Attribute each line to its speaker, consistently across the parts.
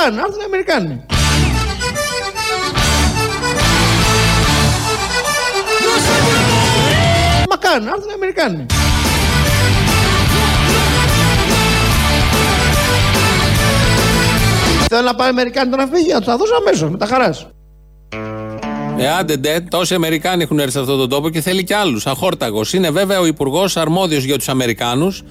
Speaker 1: Μακάρι να έρθουν οι Αμερικάνοι. Μακάρι να έρθουν οι Αμερικάνοι. Θέλω να πάει Αμερικάνοι τώρα φύγει, να του τα δώσω αμέσως με τα χαράς.
Speaker 2: Ε, άντε ντε, τόσοι Αμερικάνοι έχουν έρθει σε αυτόν τον τόπο και θέλει και άλλους. Αχόρταγος. Είναι βέβαια ο Υπουργός αρμόδιος για τους Αμερικάνους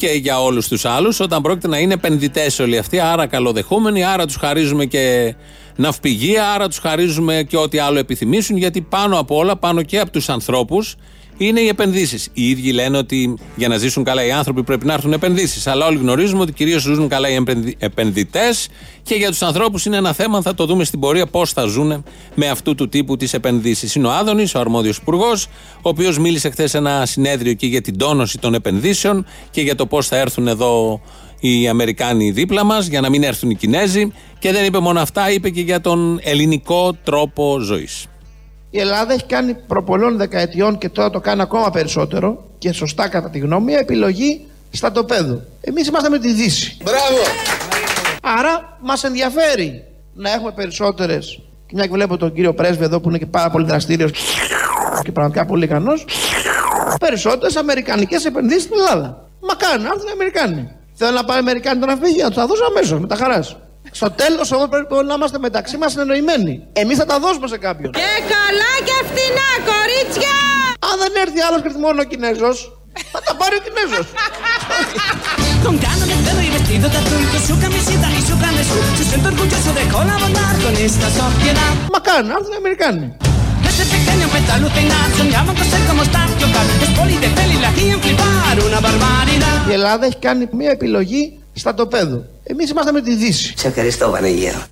Speaker 2: και για όλους τους άλλους, όταν πρόκειται να είναι επενδυτές όλοι αυτοί, άρα καλοδεχούμενοι, άρα τους χαρίζουμε και ναυπηγεία, άρα τους χαρίζουμε και ό,τι άλλο επιθυμήσουν, γιατί πάνω από όλα, πάνω και από τους ανθρώπους, είναι οι επενδύσεις. Οι ίδιοι λένε ότι για να ζήσουν καλά οι άνθρωποι πρέπει να έρθουν επενδύσεις. Αλλά όλοι γνωρίζουμε ότι κυρίως ζουν καλά οι επενδυτές και για τους ανθρώπους είναι ένα θέμα, θα το δούμε στην πορεία πώς θα ζουν με αυτού του τύπου τις επενδύσεις. Είναι ο Άδωνης, ο αρμόδιος υπουργός, ο οποίος μίλησε χθες σε ένα συνέδριο και για την τόνωση των επενδύσεων και για το πώς θα έρθουν εδώ οι Αμερικάνοι δίπλα μας, για να μην έρθουν οι Κινέζοι. Και δεν είπε μόνο αυτά, είπε και για τον ελληνικό τρόπο ζωής.
Speaker 1: Η Ελλάδα έχει κάνει προπολών δεκαετιών και τώρα το κάνει ακόμα περισσότερο και σωστά κατά τη γνώμη μια επιλογή στα τοπέδου. Εμείς είμαστε με τη Δύση.
Speaker 3: Μπράβο!
Speaker 1: Άρα μας ενδιαφέρει να έχουμε περισσότερες και μια και βλέπω τον κύριο Πρέσβη εδώ που είναι και πάρα πολύ δραστήριος και πραγματικά πολύ ικανός περισσότερες αμερικανικές επενδύσεις στην Ελλάδα. Μακάρι να έρθουν οι Αμερικάνοι. Θέλω να πάει οι Αμερικάνοι τώρα φύγει, να τους τα δώσω αμέσως με τα χαράς. Στο τέλος όμω πρέπει να είμαστε μεταξύ μας συνεννοημένοι. Εμείς θα τα δώσουμε σε κάποιον.
Speaker 4: Και καλά και φτηνά, κορίτσια!
Speaker 1: Αν δεν έρθει άλλος και μόνο ο Κινέζος, θα τα πάρει ο Κινέζος.
Speaker 5: Con canone bello y vestido de azul Con su camisita y su carne su Se siente orgulloso de colaborar con esta sociedad
Speaker 1: Μακάρι να έρθουν οι Αμερικάνοι.
Speaker 5: Desde pequeño empezó a alucinar Soñaba con ser como Star Local Es poli de peli, la hacían flipar Una barbaridad
Speaker 1: Η Ελλάδα έχει κάνει μια επιλογή στα τοπέδου. Εμείς είμαστε με τη Δύση.
Speaker 3: Σε ευχαριστώ Βανεγέρο.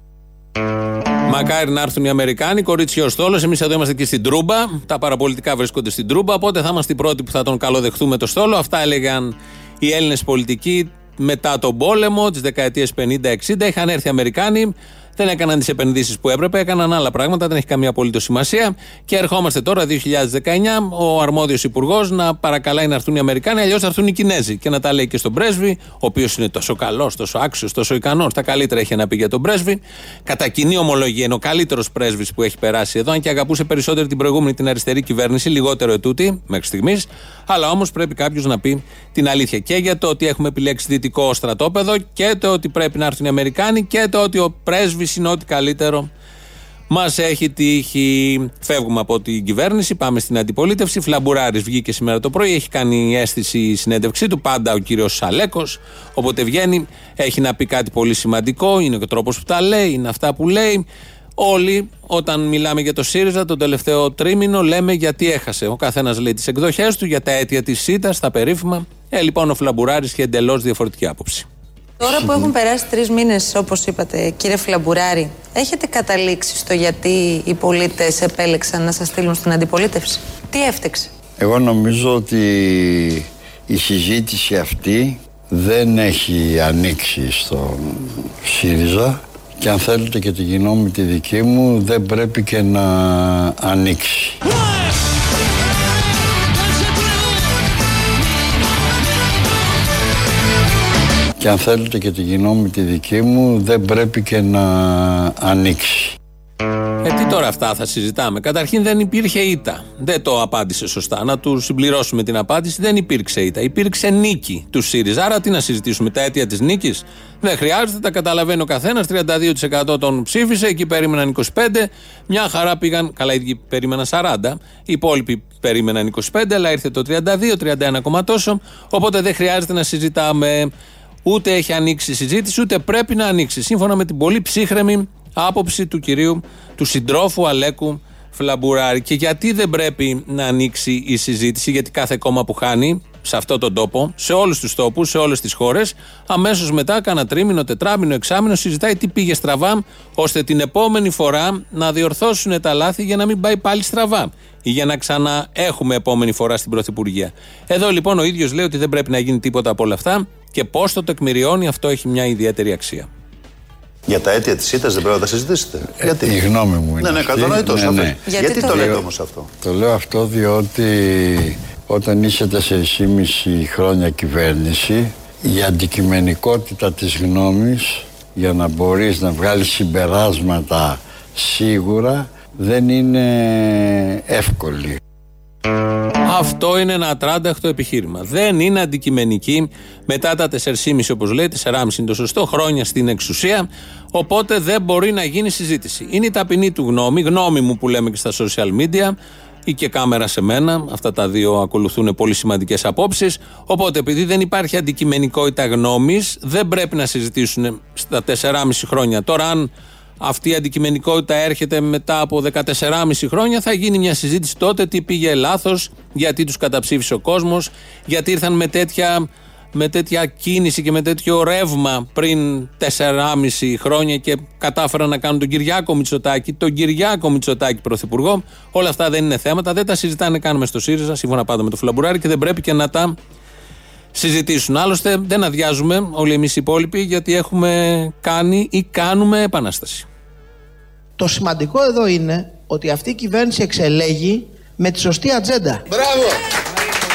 Speaker 2: Μακάρι να έρθουν οι Αμερικάνοι, κορίτσιος στόλος. Εμείς εδώ είμαστε και στην Τρούμπα. Τα παραπολιτικά βρίσκονται στην Τρούμπα. Οπότε θα είμαστε οι πρώτοι που θα τον καλοδεχτούμε το στόλο. Αυτά έλεγαν οι Έλληνες πολιτικοί μετά τον πόλεμο της δεκαετίας 50-60. Είχαν έρθει οι Αμερικάνοι, δεν έκαναν τις επενδύσεις που έπρεπε, έκαναν άλλα πράγματα, δεν έχει καμία απολύτως σημασία. Και ερχόμαστε τώρα, 2019, ο αρμόδιος υπουργός να παρακαλάει να έρθουν οι Αμερικάνοι, αλλιώς θα έρθουν οι Κινέζοι. Και να τα λέει και στον πρέσβη, ο οποίος είναι τόσο καλός, τόσο άξιος, τόσο ικανός. Τα καλύτερα έχει να πει για τον πρέσβη. Κατά κοινή ομολογία είναι ο καλύτερος πρέσβης που έχει περάσει εδώ, αν και αγαπούσε περισσότερο την προηγούμενη την αριστερή κυβέρνηση, λιγότερο ετούτη μέχρι στιγμής. Αλλά όμως πρέπει κάποιος να πει την αλήθεια και για το ότι έχουμε επιλέξει δυτικό στρατόπεδο και το ότι πρέπει να έρθουν οι Αμερικάνοι και το ότι ο πρέσβης είναι ό,τι καλύτερο μας έχει τύχει. Φεύγουμε από την κυβέρνηση, πάμε στην αντιπολίτευση. Φλαμπουράρης βγήκε σήμερα το πρωί, έχει κάνει αίσθηση η συνέντευξή του. Πάντα ο κύριος Σαλέκος. Όποτε βγαίνει, έχει να πει κάτι πολύ σημαντικό. Είναι ο τρόπος που τα λέει, είναι αυτά που λέει. Όλοι, όταν μιλάμε για το ΣΥΡΙΖΑ, τον τελευταίο τρίμηνο, λέμε γιατί έχασε. Ο καθένας λέει τις εκδοχές του, για τα αίτια της ΣΥΤΑ, τα περίφημα. Ε, λοιπόν, ο Φλαμπουράρης είχε εντελώς διαφορετική άποψη.
Speaker 6: Τώρα που έχουν περάσει τρεις μήνες, όπως είπατε, κύριε Φλαμπουράρη, έχετε καταλήξει στο γιατί οι πολίτες επέλεξαν να σας στείλουν στην αντιπολίτευση; Τι έφτεξε;
Speaker 7: Εγώ νομίζω ότι η συζήτηση αυτή δεν έχει ανοίξει στο ΣΥΡΙΖΑ και αν θέλετε και τη γνώμη τη δική μου δεν πρέπει και να ανοίξει. Και αν θέλετε και τη γνώμη τη δική μου δεν πρέπει και να ανοίξει.
Speaker 2: Ε, τι τώρα αυτά θα συζητάμε. Καταρχήν δεν υπήρχε ήττα. Δεν το απάντησε σωστά. Να του συμπληρώσουμε την απάντηση. Δεν υπήρξε ήττα. Υπήρξε νίκη του ΣΥΡΙΖΑ. Άρα τι να συζητήσουμε, τα αίτια της νίκης; Δεν χρειάζεται, τα καταλαβαίνει ο καθένας. 32% τον ψήφισε, εκεί περίμεναν 25. Μια χαρά πήγαν. Καλά, οι περίμεναν 40. Οι υπόλοιποι περίμεναν 25, αλλά ήρθε το 32, 31 τόσο. Οπότε δεν χρειάζεται να συζητάμε. Ούτε έχει ανοίξει η συζήτηση, ούτε πρέπει να ανοίξει. Σύμφωνα με την πολύ ψύχρεμη άποψη του κυρίου, του συντρόφου Αλέκου Φλαμπουράρη. Και γιατί δεν πρέπει να ανοίξει η συζήτηση, γιατί κάθε κόμμα που χάνει σε αυτόν τον τόπο, σε όλους τους τόπους, σε όλες τις χώρες, αμέσως μετά, κάνα τρίμηνο, τετράμινο, εξάμηνο, συζητάει τι πήγε στραβά, ώστε την επόμενη φορά να διορθώσουν τα λάθη για να μην πάει πάλι στραβά. Ή για να ξανά έχουμε επόμενη φορά στην Πρωθυπουργία. Εδώ λοιπόν ο ίδιος λέει ότι δεν πρέπει να γίνει τίποτα από όλα αυτά και πώς το τεκμηριώνει αυτό έχει μια ιδιαίτερη αξία.
Speaker 8: Για τα αίτια της ΣΥΤΑ δεν πρέπει να τα συζητήσετε.
Speaker 7: Ε,
Speaker 8: Γιατί;
Speaker 7: Η γνώμη μου είναι.
Speaker 8: Ναι, ναι,
Speaker 7: αυτή.
Speaker 8: κατανοητός.
Speaker 7: Ναι, ναι.
Speaker 6: Γιατί
Speaker 8: Γιατί
Speaker 6: το
Speaker 8: το λέτε
Speaker 7: λέω;
Speaker 8: όμως αυτό;
Speaker 7: Το λέω αυτό διότι όταν είσαι 4,5 χρόνια κυβέρνηση η αντικειμενικότητα της γνώμης για να μπορείς να βγάλεις συμπεράσματα σίγουρα δεν είναι εύκολη.
Speaker 2: Αυτό είναι ένα ατράνταχτο επιχείρημα. Δεν είναι αντικειμενική μετά τα 4,5 όπως λέει, 4,5 είναι το σωστό, χρόνια στην εξουσία. Οπότε δεν μπορεί να γίνει συζήτηση. Είναι η ταπεινή του γνώμη, γνώμη μου που λέμε και στα social media ή και κάμερα σε μένα. Αυτά τα δύο ακολουθούν πολύ σημαντικές απόψεις. Οπότε, επειδή δεν υπάρχει αντικειμενικότητα γνώμης, δεν πρέπει να συζητήσουν στα 4,5 χρόνια. Τώρα, αν αυτή η αντικειμενικότητα έρχεται μετά από 14,5 χρόνια, θα γίνει μια συζήτηση τότε τι πήγε λάθος, γιατί τους καταψήφισε ο κόσμος, γιατί ήρθαν με τέτοια, με τέτοια κίνηση και με τέτοιο ρεύμα πριν 4,5 χρόνια και κατάφεραν να κάνουν τον Κυριάκο Μητσοτάκη, τον Κυριάκο Μητσοτάκη πρωθυπουργό. Όλα αυτά δεν είναι θέματα, δεν τα συζητάνε καν μες στο ΣΥΡΙΖΑ, σύμφωνα πάντα με το Φλαμπουράρι και δεν πρέπει και να τα συζητήσουν. Άλλωστε δεν αδειάζουμε όλοι εμείς οι υπόλοιποι γιατί έχουμε κάνει ή κάνουμε επανάσταση.
Speaker 1: Το σημαντικό εδώ είναι ότι αυτή η κυβέρνηση εξελέγει με τη σωστή ατζέντα.
Speaker 8: Μπράβο!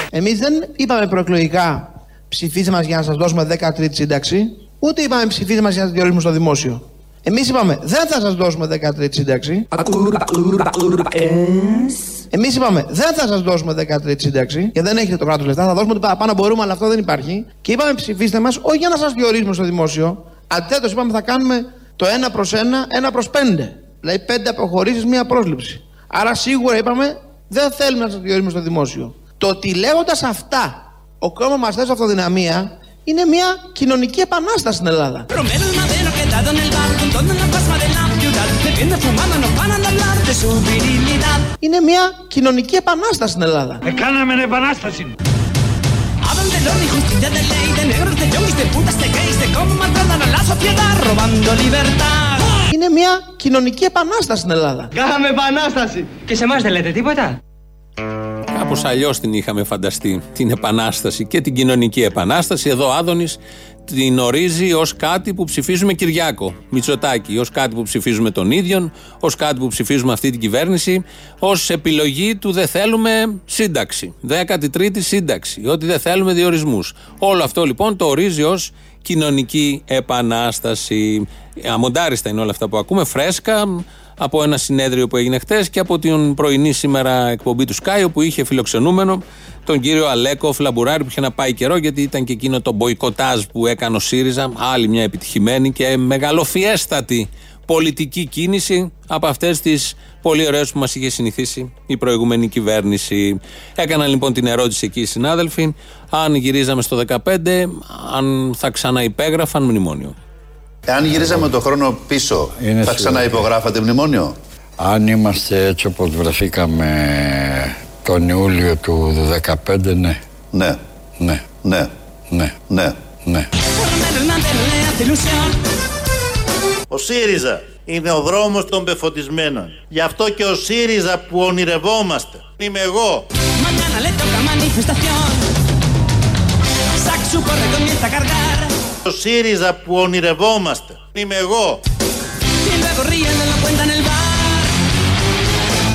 Speaker 1: Εμείς δεν είπαμε προεκλογικά ψηφίστε μας για να σας δώσουμε 13η σύνταξη, ούτε είπαμε ψηφίστε μας για να σας διορίσουμε στο δημόσιο. Εμείς είπαμε δεν θα σας δώσουμε 13η σύνταξη. Εμείς είπαμε δεν θα σας δώσουμε 13η σύνταξη, γιατί δεν έχετε το κράτος λεφτά, θα δώσουμε ό,τι παραπάνω μπορούμε, αλλά αυτό δεν υπάρχει. Και είπαμε ψηφίστε μας όχι για να σας διορίσουμε στο δημόσιο, αντίθετος είπαμε θα κάνουμε το 1 προς 1, 1 προς 5. Δηλαδή πέντε αποχωρήσεις, μία πρόσληψη. Άρα σίγουρα είπαμε δεν θέλουμε να σας διορίσουμε στο δημόσιο. Το ότι λέγοντας αυτά ο κόμμα μας θέσει αυτοδυναμία είναι μια κοινωνική επανάσταση στην Ελλάδα. Είναι μια κοινωνική επανάσταση στην Ελλάδα.
Speaker 3: Έκαναμε επανάσταση.
Speaker 1: Είναι μια κοινωνική επανάσταση στην Ελλάδα.
Speaker 3: Κάναμε επανάσταση. Και σε εμάς δεν λέτε τίποτα;
Speaker 2: Κάπως αλλιώς την είχαμε φανταστεί την επανάσταση και την κοινωνική επανάσταση. Εδώ ο Άδωνης την ορίζει ως κάτι που ψηφίζουμε Κυριάκο Μητσοτάκη, ως κάτι που ψηφίζουμε τον ίδιο, ως κάτι που ψηφίζουμε αυτή την κυβέρνηση, ως επιλογή του δεν θέλουμε σύνταξη. 13η σύνταξη. Ότι δεν θέλουμε διορισμούς. Όλο αυτό λοιπόν το ορίζει ως κοινωνική επανάσταση. Αμοντάριστα είναι όλα αυτά που ακούμε, φρέσκα από ένα συνέδριο που έγινε χτες και από την πρωινή σήμερα εκπομπή του Sky, όπου είχε φιλοξενούμενο τον κύριο Αλέκο Φλαμπουράρη που είχε να πάει καιρό γιατί ήταν και εκείνο το μποϊκοτάζ που έκανε ο ΣΥΡΙΖΑ, άλλη μια επιτυχημένη και μεγαλοφιέστατη πολιτική κίνηση από αυτές τις πολύ ωραίες που μας είχε συνηθίσει η προηγούμενη κυβέρνηση. Έκαναν λοιπόν την ερώτηση εκεί οι συνάδελφοι, αν γυρίζαμε στο 2015, αν θα ξαναυπέγραφαν μνημόνιο.
Speaker 8: Εάν γυρίζαμε το χρόνο πίσω,
Speaker 7: Είναι
Speaker 8: θα ξαναυπογράφατε μνημόνιο;
Speaker 7: Αν είμαστε έτσι όπως βρεθήκαμε τον Ιούλιο του 2015, ναι,
Speaker 8: Ναι,
Speaker 7: ναι,
Speaker 8: ναι,
Speaker 7: ναι,
Speaker 8: ναι.
Speaker 7: ναι.
Speaker 9: Ο ΣΥΡΙΖΑ είναι ο δρόμος των πεφωτισμένων. Γι' αυτό και ο ΣΥΡΙΖΑ που ονειρευόμαστε. Είμαι εγώ.
Speaker 5: Mañana le toca manifestación. Saxo corre, comienza a cargar.
Speaker 9: Ο ΣΥΡΙΖΑ που ονειρευόμαστε. Είμαι εγώ.
Speaker 5: Y luego riendo lo cuentan en el bar.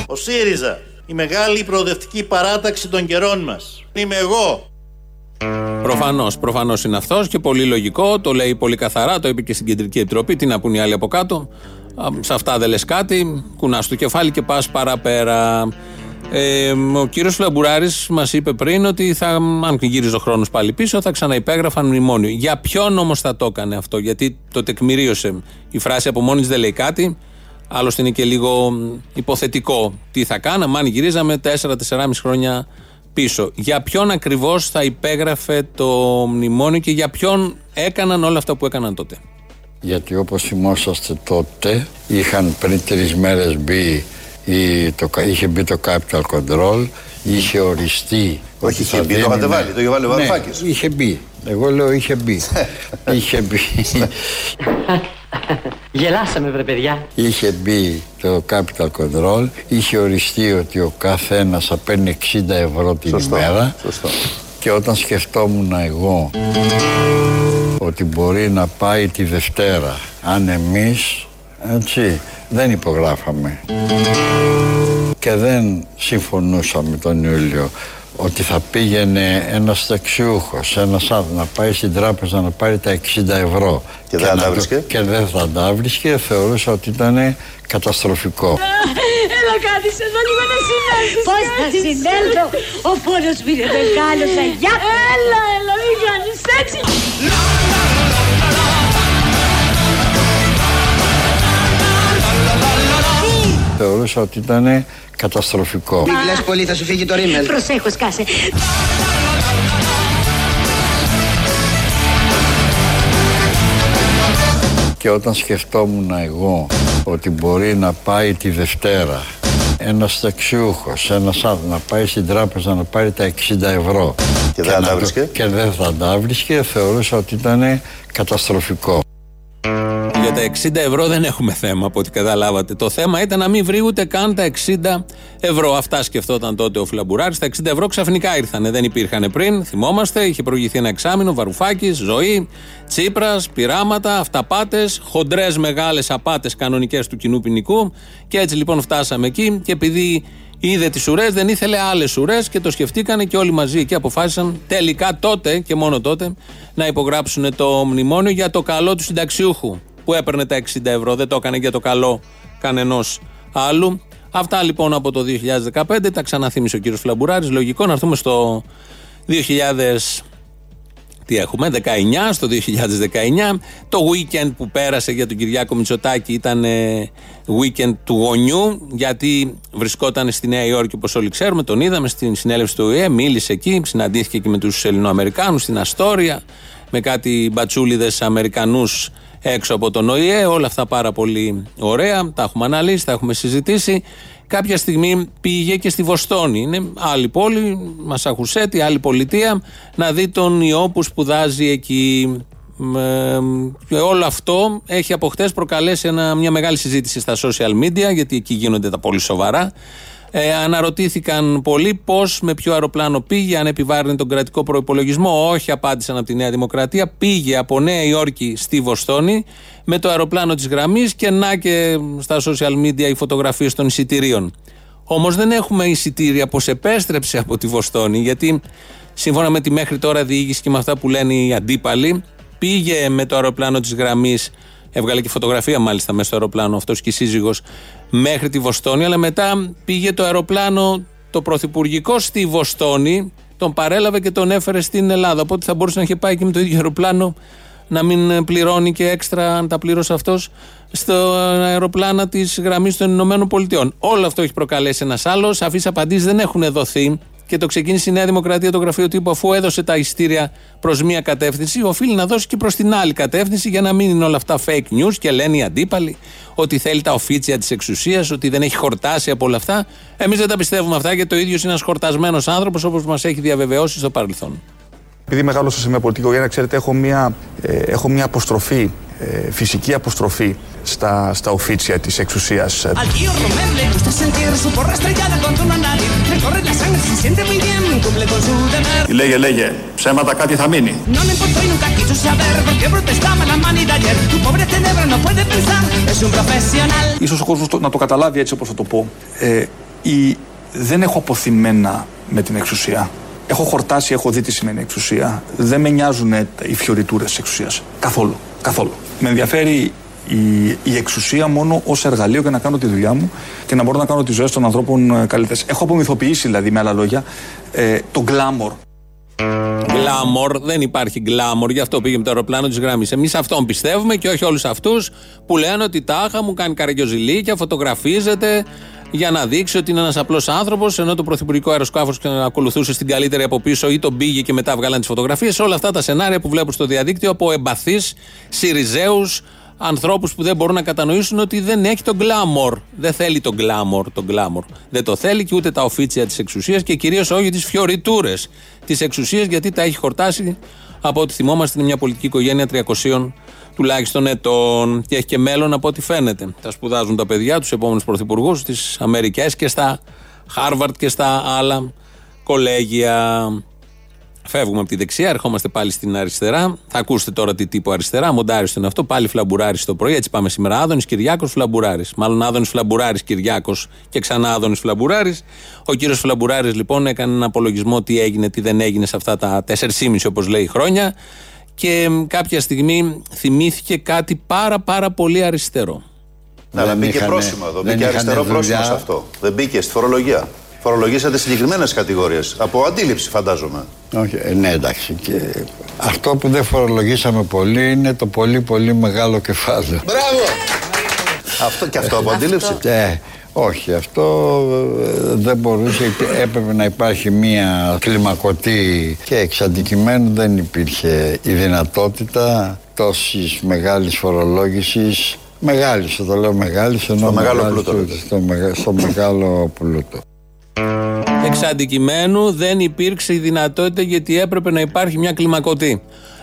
Speaker 9: Ο ΣΥΡΙΖΑ. Η μεγάλη προοδευτική παράταξη των καιρών μας. Είμαι εγώ.
Speaker 2: Προφανώς, προφανώς είναι αυτός και πολύ λογικό. Το λέει πολύ καθαρά, το είπε και στην Κεντρική Επιτροπή. Τι να πούν οι άλλοι από κάτω. Α, Σε αυτά δεν λες κάτι. Κουνάς το κεφάλι και πας παραπέρα. Ε, ο κύριος Φλαμπουράρης μας είπε πριν ότι θα, αν γύριζε ο χρόνος πάλι πίσω, θα ξαναυπέγραφαν μνημόνιο. Για ποιον όμως θα το έκανε αυτό, γιατί το τεκμηρίωσε. Η φράση από μόνης της δεν λέει κάτι. Άλλωστε είναι και λίγο μ, υποθετικό τι θα κάναμε αν γυρίζαμε 4-4,5 χρόνια πίσω. Για ποιον ακριβώς θα υπέγραφε το μνημόνιο και για ποιον έκαναν όλα αυτά που έκαναν τότε;
Speaker 7: Γιατί όπως θυμόσαστε τότε είχαν πριν τρεις μέρες μπει η, το, είχε μπει το Capital Control είχε οριστεί
Speaker 8: Όχι,
Speaker 7: ότι
Speaker 8: είχε
Speaker 7: θα
Speaker 8: μπει, το είχατε
Speaker 7: δίνει-
Speaker 8: βάλει, το είχε βάλει ο
Speaker 7: Ναι,
Speaker 8: Βαρουφάκης.
Speaker 7: είχε μπει εγώ λέω είχε μπει είχε μπει
Speaker 10: Γελάσαμε βρε παιδιά.
Speaker 7: είχε μπει το Capital Control είχε οριστεί ότι ο κάθε ένας θα παίρνει 60 ευρώ την
Speaker 8: Σωστό,
Speaker 7: ημέρα
Speaker 8: σωστό.
Speaker 7: και όταν σκεφτόμουν εγώ ότι μπορεί να πάει τη Δευτέρα αν εμείς έτσι δεν υπογράφαμε και δεν συμφωνούσαμε τον Ιούλιο ότι θα πήγαινε ένας ταξιούχος, ένας άνθρωπος να πάει στην τράπεζα να πάρει τα 60 ευρώ
Speaker 8: Και δεν θα
Speaker 7: να
Speaker 8: τα
Speaker 7: το-
Speaker 8: βρίσκε;
Speaker 7: και δεν θα τα βρίσκε, θεωρούσα ότι ήταν καταστροφικό.
Speaker 4: Έλα κάτι εδώ λίγο να συνέλθεις
Speaker 10: Πώς θα συνέλθω, ο φόρος μου είναι μεγάλος, αγιά.
Speaker 4: Έλα, έλα, μην κάνεις έτσι
Speaker 7: Θεωρούσα ότι ήταν καταστροφικό.
Speaker 3: Λες πολύ θα σου φύγει το ρίμελ.
Speaker 10: Προσέχω, σκάσε.
Speaker 7: Και όταν σκεφτόμουν εγώ ότι μπορεί να πάει τη Δευτέρα ένας ταξιούχος, ένας άνθρωπος να πάει στην τράπεζα να πάρει τα 60 ευρώ
Speaker 8: Και δεν θα
Speaker 7: να
Speaker 8: τα
Speaker 7: το-
Speaker 8: βρίσκε;
Speaker 7: και δεν θα τα βρίσκε, θεωρούσα ότι ήταν καταστροφικό.
Speaker 2: Για τα 60 ευρώ δεν έχουμε θέμα από ό,τι καταλάβατε. Το θέμα ήταν να μην βρει ούτε καν τα 60 ευρώ. Αυτά σκεφτόταν τότε ο Φλαμπουράρης. Τα 60 ευρώ ξαφνικά ήρθανε. Δεν υπήρχαν πριν. Θυμόμαστε, είχε προηγηθεί ένα εξάμεινο. Βαρουφάκης, ζωή, Τσίπρας, πειράματα, αυταπάτες, χοντρές μεγάλες απάτες κανονικές του κοινού ποινικού. Και έτσι λοιπόν φτάσαμε εκεί. Και επειδή είδε τις ουρές, δεν ήθελε άλλες ουρές και το σκεφτήκανε και όλοι μαζί και αποφάσισαν τελικά τότε και μόνο τότε να υπογράψουν το μνημόνιο για το καλό του συνταξιούχου που έπαιρνε τα 60 ευρώ. Δεν το έκανε για το καλό κανενός άλλου. Αυτά λοιπόν από το 2015. Τα ξαναθύμισε ο κύριος Φλαμπουράρης. Λογικό να έρθουμε στο 2000. Τι έχουμε, 19, στο 2019. Το weekend που πέρασε για τον Κυριάκο Μητσοτάκη ήταν ε, weekend του γονιού, γιατί βρισκόταν στη Νέα Υόρκη, όπως όλοι ξέρουμε. Τον είδαμε στην συνέλευση του ΟΗΕ, μίλησε εκεί, συναντήθηκε και με τους Ελληνοαμερικάνους στην Αστόρια, με κάτι μπατσούλιδες Αμερικανούς έξω από τον ΟΗΕ. Όλα αυτά πάρα πολύ ωραία. Τα έχουμε αναλύσει, τα έχουμε συζητήσει. Κάποια στιγμή πήγε και στη Βοστόνη. Είναι άλλη πόλη, Μασαχουσέτη, άλλη πολιτεία, να δει τον ιό που σπουδάζει εκεί. Ε, και όλο αυτό έχει από χτες προκαλέσει ένα- μια μεγάλη συζήτηση στα social media, γιατί εκεί γίνονται τα πολύ σοβαρά. Ε, αναρωτήθηκαν πολλοί πώς, με ποιο αεροπλάνο πήγε, αν επιβάρυνε τον κρατικό προπολογισμό. Όχι, απάντησαν από τη Νέα Δημοκρατία. Πήγε από Νέα Υόρκη στη Βοστόνη με το αεροπλάνο της γραμμής και να και στα social media οι φωτογραφίες των εισιτηρίων. Όμως δεν έχουμε εισιτήρια πώ επέστρεψε από τη Βοστόνη, γιατί σύμφωνα με τη μέχρι τώρα διοίκηση και με αυτά που λένε οι αντίπαλοι, πήγε με το αεροπλάνο της γραμμής Έβγαλε και φωτογραφία μάλιστα μέσα στο αεροπλάνο αυτός και η σύζυγος μέχρι τη Βοστόνη. Αλλά μετά πήγε το αεροπλάνο το πρωθυπουργικό στη Βοστόνη, τον παρέλαβε και τον έφερε στην Ελλάδα. Οπότε θα μπορούσε να είχε πάει και με το ίδιο αεροπλάνο να μην πληρώνει και έξτρα, αν τα πλήρωσε αυτός, στο αεροπλάνα της γραμμής των Ηνωμένων Πολιτειών. Όλο αυτό έχει προκαλέσει ένας άλλος. Σαφεί απαντήσεις δεν έχουν δοθεί και το ξεκίνησε η Νέα Δημοκρατία το γραφείο τύπου αφού έδωσε τα ειστήρια προς μία κατεύθυνση, οφείλει να δώσει και προς την άλλη κατεύθυνση για να μην είναι όλα αυτά fake news και λένε οι αντίπαλοι ότι θέλει τα οφίτσια της εξουσίας, ότι δεν έχει χορτάσει από όλα αυτά. Εμείς δεν τα πιστεύουμε αυτά γιατί το ίδιο είναι ένας χορτασμένος άνθρωπος όπως μας έχει διαβεβαιώσει στο παρελθόν.
Speaker 11: Επειδή μεγάλωσα σε μια πολιτική οικογένεια, ξέρετε, έχω μια, ε, έχω μια αποστροφή, ε, φυσική αποστροφή στα, στα οφίτσια της εξουσίας. Λέγε, λέγε, ψέματα κάτι θα μείνει. Ίσως ο κόσμος να το καταλάβει έτσι όπως θα το πω. Ε, η, δεν έχω αποθυμένα με την εξουσία. Έχω χορτάσει, έχω δει τι σημαίνει εξουσία. Δεν με νοιάζουν ε, οι φιωριτούρες της εξουσίας. Καθόλου. Καθόλου. Με ενδιαφέρει η, η εξουσία μόνο ως εργαλείο για να κάνω τη δουλειά μου και να μπορώ να κάνω τις ζωές των ανθρώπων καλύτερες. Έχω απομυθοποιήσει, δηλαδή, με άλλα λόγια, ε, το γκλάμορ.
Speaker 2: Γκλάμορ, δεν υπάρχει γκλάμορ, γι' αυτό πήγε με το αεροπλάνο τη γραμμή. Εμείς αυτόν πιστεύουμε και όχι όλους αυτούς που λένε ότι τάχα μου κάνει καραγκιοζηλίκια, φωτογραφίζεται για να δείξει ότι είναι ένας απλός άνθρωπος, ενώ το πρωθυπουργικό αεροσκάφος ακολουθούσε στην καλύτερη από πίσω ή τον πήγε και μετά βγάλαν τις φωτογραφίες. Όλα αυτά τα σενάρια που βλέπω στο διαδίκτυο από εμπαθείς, Σιριζέους, ανθρώπους που δεν μπορούν να κατανοήσουν ότι δεν έχει τον γκλάμορ. Δεν θέλει τον γκλάμορ, τον γκλάμορ. Δεν το θέλει και ούτε τα οφίτσια της εξουσίας και κυρίως όχι τις φιωριτούρες της εξουσίας, γιατί τα έχει χορτάσει από ό,τι θυμόμαστε. Είναι μια πολιτική οικογένεια 300 τουλάχιστον ετών και έχει και μέλλον από ό,τι φαίνεται. Τα σπουδάζουν τα παιδιά τους επόμενους πρωθυπουργούς στι Αμερικέ και στα Χάρβαρντ και στα άλλα κολέγια. Φεύγουμε από τη δεξιά, ερχόμαστε πάλι στην αριστερά. Θα ακούσετε τώρα τι τύπο αριστερά. Μονταριστό είναι αυτό. Πάλι φλαμπουράρης το πρωί. Έτσι πάμε σήμερα. Άδωνης Κυριάκος Φλαμπουράρης. Μάλλον Άδωνης Φλαμπουράρης Κυριάκος και ξανά Άδωνης Φλαμπουράρης. Ο κύριος Φλαμπουράρης λοιπόν έκανε ένα απολογισμό τι έγινε, τι δεν έγινε σε αυτά τα 4,5 όπως λέει χρόνια. Και μ, κάποια στιγμή θυμήθηκε κάτι πάρα πάρα πολύ αριστερό.
Speaker 8: Ναι, αλλά
Speaker 7: Δεν
Speaker 8: μπήκε
Speaker 7: είχανε-
Speaker 8: πρόσημο εδώ.
Speaker 7: δεν
Speaker 8: Μπήκε
Speaker 7: είχανε
Speaker 8: αριστερό πρόσημο
Speaker 7: δουλειά.
Speaker 8: σε αυτό. Δεν μπήκε στη φορολογία. Φορολογήσατε συγκεκριμένες κατηγορίες. Από αντίληψη, φαντάζομαι.
Speaker 7: Όχι, ε, ναι, εντάξει. Και αυτό που δεν φορολογήσαμε πολύ είναι το πολύ πολύ μεγάλο κεφάλαιο.
Speaker 8: Μπράβο! Αυτό και αυτό από αντίληψη.
Speaker 7: Ε, όχι, αυτό ε, δεν μπορούσε, υπή- έπρεπε να υπάρχει μία κλιμακωτή και εξ αντικειμένου δεν υπήρχε η δυνατότητα τόσης μεγάλης φορολόγησης Μεγάλη, το λέω μεγάλη, ενώ
Speaker 8: Στο μεγάλο
Speaker 7: μεγάλης
Speaker 8: πλούτο,
Speaker 7: του-
Speaker 8: λέτε.
Speaker 7: στο, μεγα- στο μεγάλο πλούτο.
Speaker 2: Εξ αντικειμένου δεν υπήρξε η δυνατότητα γιατί έπρεπε να υπάρχει μια κλιμακωτή.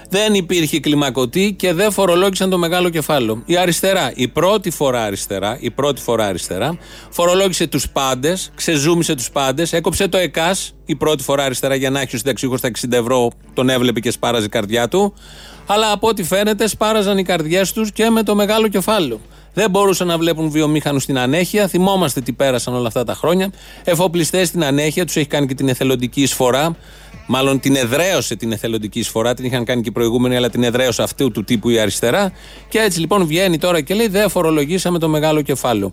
Speaker 2: Δεν υπήρχε κλιμακωτή και δεν φορολόγησαν το μεγάλο κεφάλαιο. Η αριστερά, η πρώτη φορά αριστερά, η πρώτη φορά αριστερά, φορολόγησε τους πάντες, ξεζούμισε τους πάντες, έκοψε το ΕΚΑΣ, η πρώτη φορά αριστερά για να έχει ο συνταξιούχος τα 60 ευρώ, τον έβλεπε και σπάραζε η καρδιά του. Αλλά από ό,τι φαίνεται σπάραζαν οι καρδιές τους και με το μεγάλο κεφάλαιο. Δεν μπορούσαν να βλέπουν βιομήχανους στην ανέχεια. Θυμόμαστε τι πέρασαν όλα αυτά τα χρόνια. Εφοπλιστές στην ανέχεια, τους έχει κάνει και την εθελοντική εισφορά. Μάλλον την εδραίωσε την εθελοντική εισφορά. Την είχαν κάνει και οι προηγούμενοι, αλλά την εδραίωσε αυτού του τύπου η αριστερά. Και έτσι λοιπόν βγαίνει τώρα και λέει: Δεν φορολογήσαμε το μεγάλο κεφάλαιο.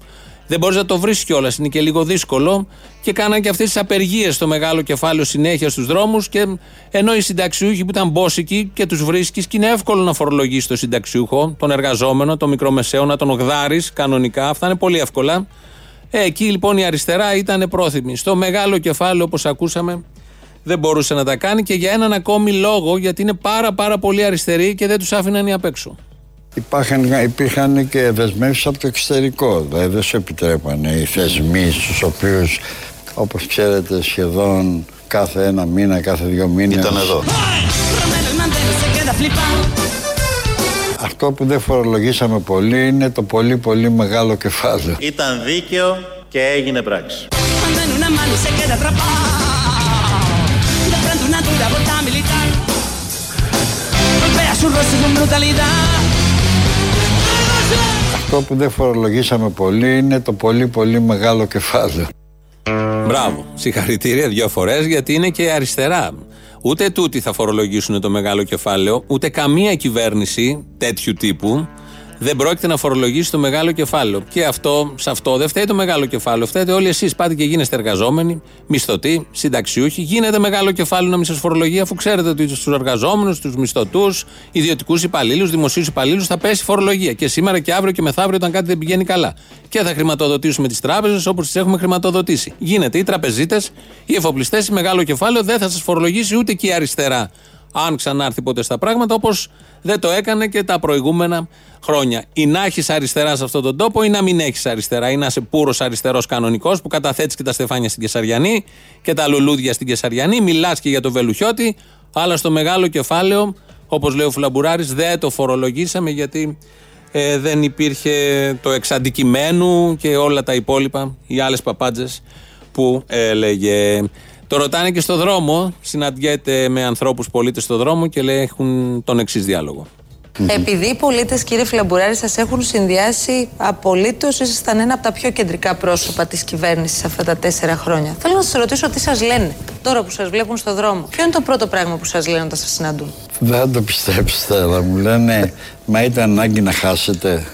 Speaker 2: Δεν μπορείς να το βρεις κιόλας, είναι και λίγο δύσκολο. Και κάναν και αυτές τις απεργίες στο μεγάλο κεφάλαιο συνέχεια στους δρόμους. Και ενώ οι συνταξιούχοι που ήταν μπόσικοι και τους βρίσκεις, και είναι εύκολο να φορολογήσεις τον συνταξιούχο, τον εργαζόμενο, τον μικρομεσαίο, να τον γδάρει κανονικά. Αυτά είναι πολύ εύκολα. Ε, εκεί λοιπόν η αριστερά ήταν πρόθυμη. Στο μεγάλο κεφάλαιο, όπως ακούσαμε, δεν μπορούσε να τα κάνει και για έναν ακόμη λόγο, γιατί είναι πάρα πάρα πολύ αριστεροί και δεν τους άφηναν οι απ' έξω.
Speaker 7: Υπήρχαν, υπήρχαν και δεσμεύσεις από το εξωτερικό. Δηλαδή δεν σου επιτρέπανε οι θεσμοί στους οποίους όπως ξέρετε σχεδόν κάθε ένα μήνα, κάθε δύο μήνες
Speaker 8: Ήταν εδώ.
Speaker 5: Romero el mantero se queda flipado.
Speaker 7: Αυτό που δεν φορολογήσαμε πολύ είναι το πολύ πολύ μεγάλο κεφάλαιο.
Speaker 9: Ήταν δίκαιο και έγινε πράξη.
Speaker 7: Αυτό που δεν φορολογήσαμε πολύ είναι το πολύ πολύ μεγάλο κεφάλαιο.
Speaker 2: Μπράβο. Συγχαρητήρια δύο φορές γιατί είναι και αριστερά. Ούτε τούτοι θα φορολογήσουν το μεγάλο κεφάλαιο, ούτε καμία κυβέρνηση τέτοιου τύπου δεν πρόκειται να φορολογήσει το μεγάλο κεφάλαιο. Και αυτό, σε αυτό δεν φταίει το μεγάλο κεφάλαιο. Φταίτε όλοι εσείς. Πάτε και γίνεστε εργαζόμενοι, μισθωτοί, συνταξιούχοι. Γίνεται μεγάλο κεφάλαιο να μην σας φορολογεί, αφού ξέρετε ότι στους εργαζόμενους, στους μισθωτούς, ιδιωτικούς υπαλλήλους, δημοσίους υπαλλήλους θα πέσει φορολογία. Και σήμερα και αύριο και μεθαύριο, όταν κάτι δεν πηγαίνει καλά. Και θα χρηματοδοτήσουμε τις τράπεζες όπως τις έχουμε χρηματοδοτήσει. Γίνεται οι τραπεζίτες, οι εφοπλιστές, μεγάλο κεφάλαιο δεν θα σας φορολογήσει ούτε και η αριστερά αν ξανάρθει ποτέ στα πράγματα, όπως δεν το έκανε και τα προηγούμενα χρόνια. Ή να έχεις αριστερά σε αυτόν τον τόπο, ή να μην έχεις αριστερά. Ή να είσαι πούρος αριστερός κανονικός που καταθέτεις και τα στεφάνια στην Κεσαριανή και τα λουλούδια στην Κεσαριανή, μιλάς και για το βελουχιώτη, αλλά στο μεγάλο κεφάλαιο, όπως λέει ο Φλαμπουράρης, δεν το φορολογήσαμε γιατί ε, δεν υπήρχε το εξαντικειμένου και όλα τα υπόλοιπα, οι άλλες παπάντζες που έλεγε. Το ρωτάνε και στο δρόμο, συναντιέται με ανθρώπους πολίτες στο δρόμο και λέει έχουν τον εξής διάλογο.
Speaker 6: Επειδή οι πολίτες, κύριε Φλαμπουράρη, σας έχουν συνδυάσει απολύτως, ήσασταν ένα από τα πιο κεντρικά πρόσωπα της κυβέρνησης αυτά τα τέσσερα χρόνια. Θέλω να σας ρωτήσω τι σας λένε τώρα που σας βλέπουν στο δρόμο. Ποιο είναι το πρώτο πράγμα που σας λένε όταν σας συναντούν;
Speaker 7: Δεν θα το πιστέψετε, αλλά μου λένε Μα ήταν ανάγκη να χάσετε.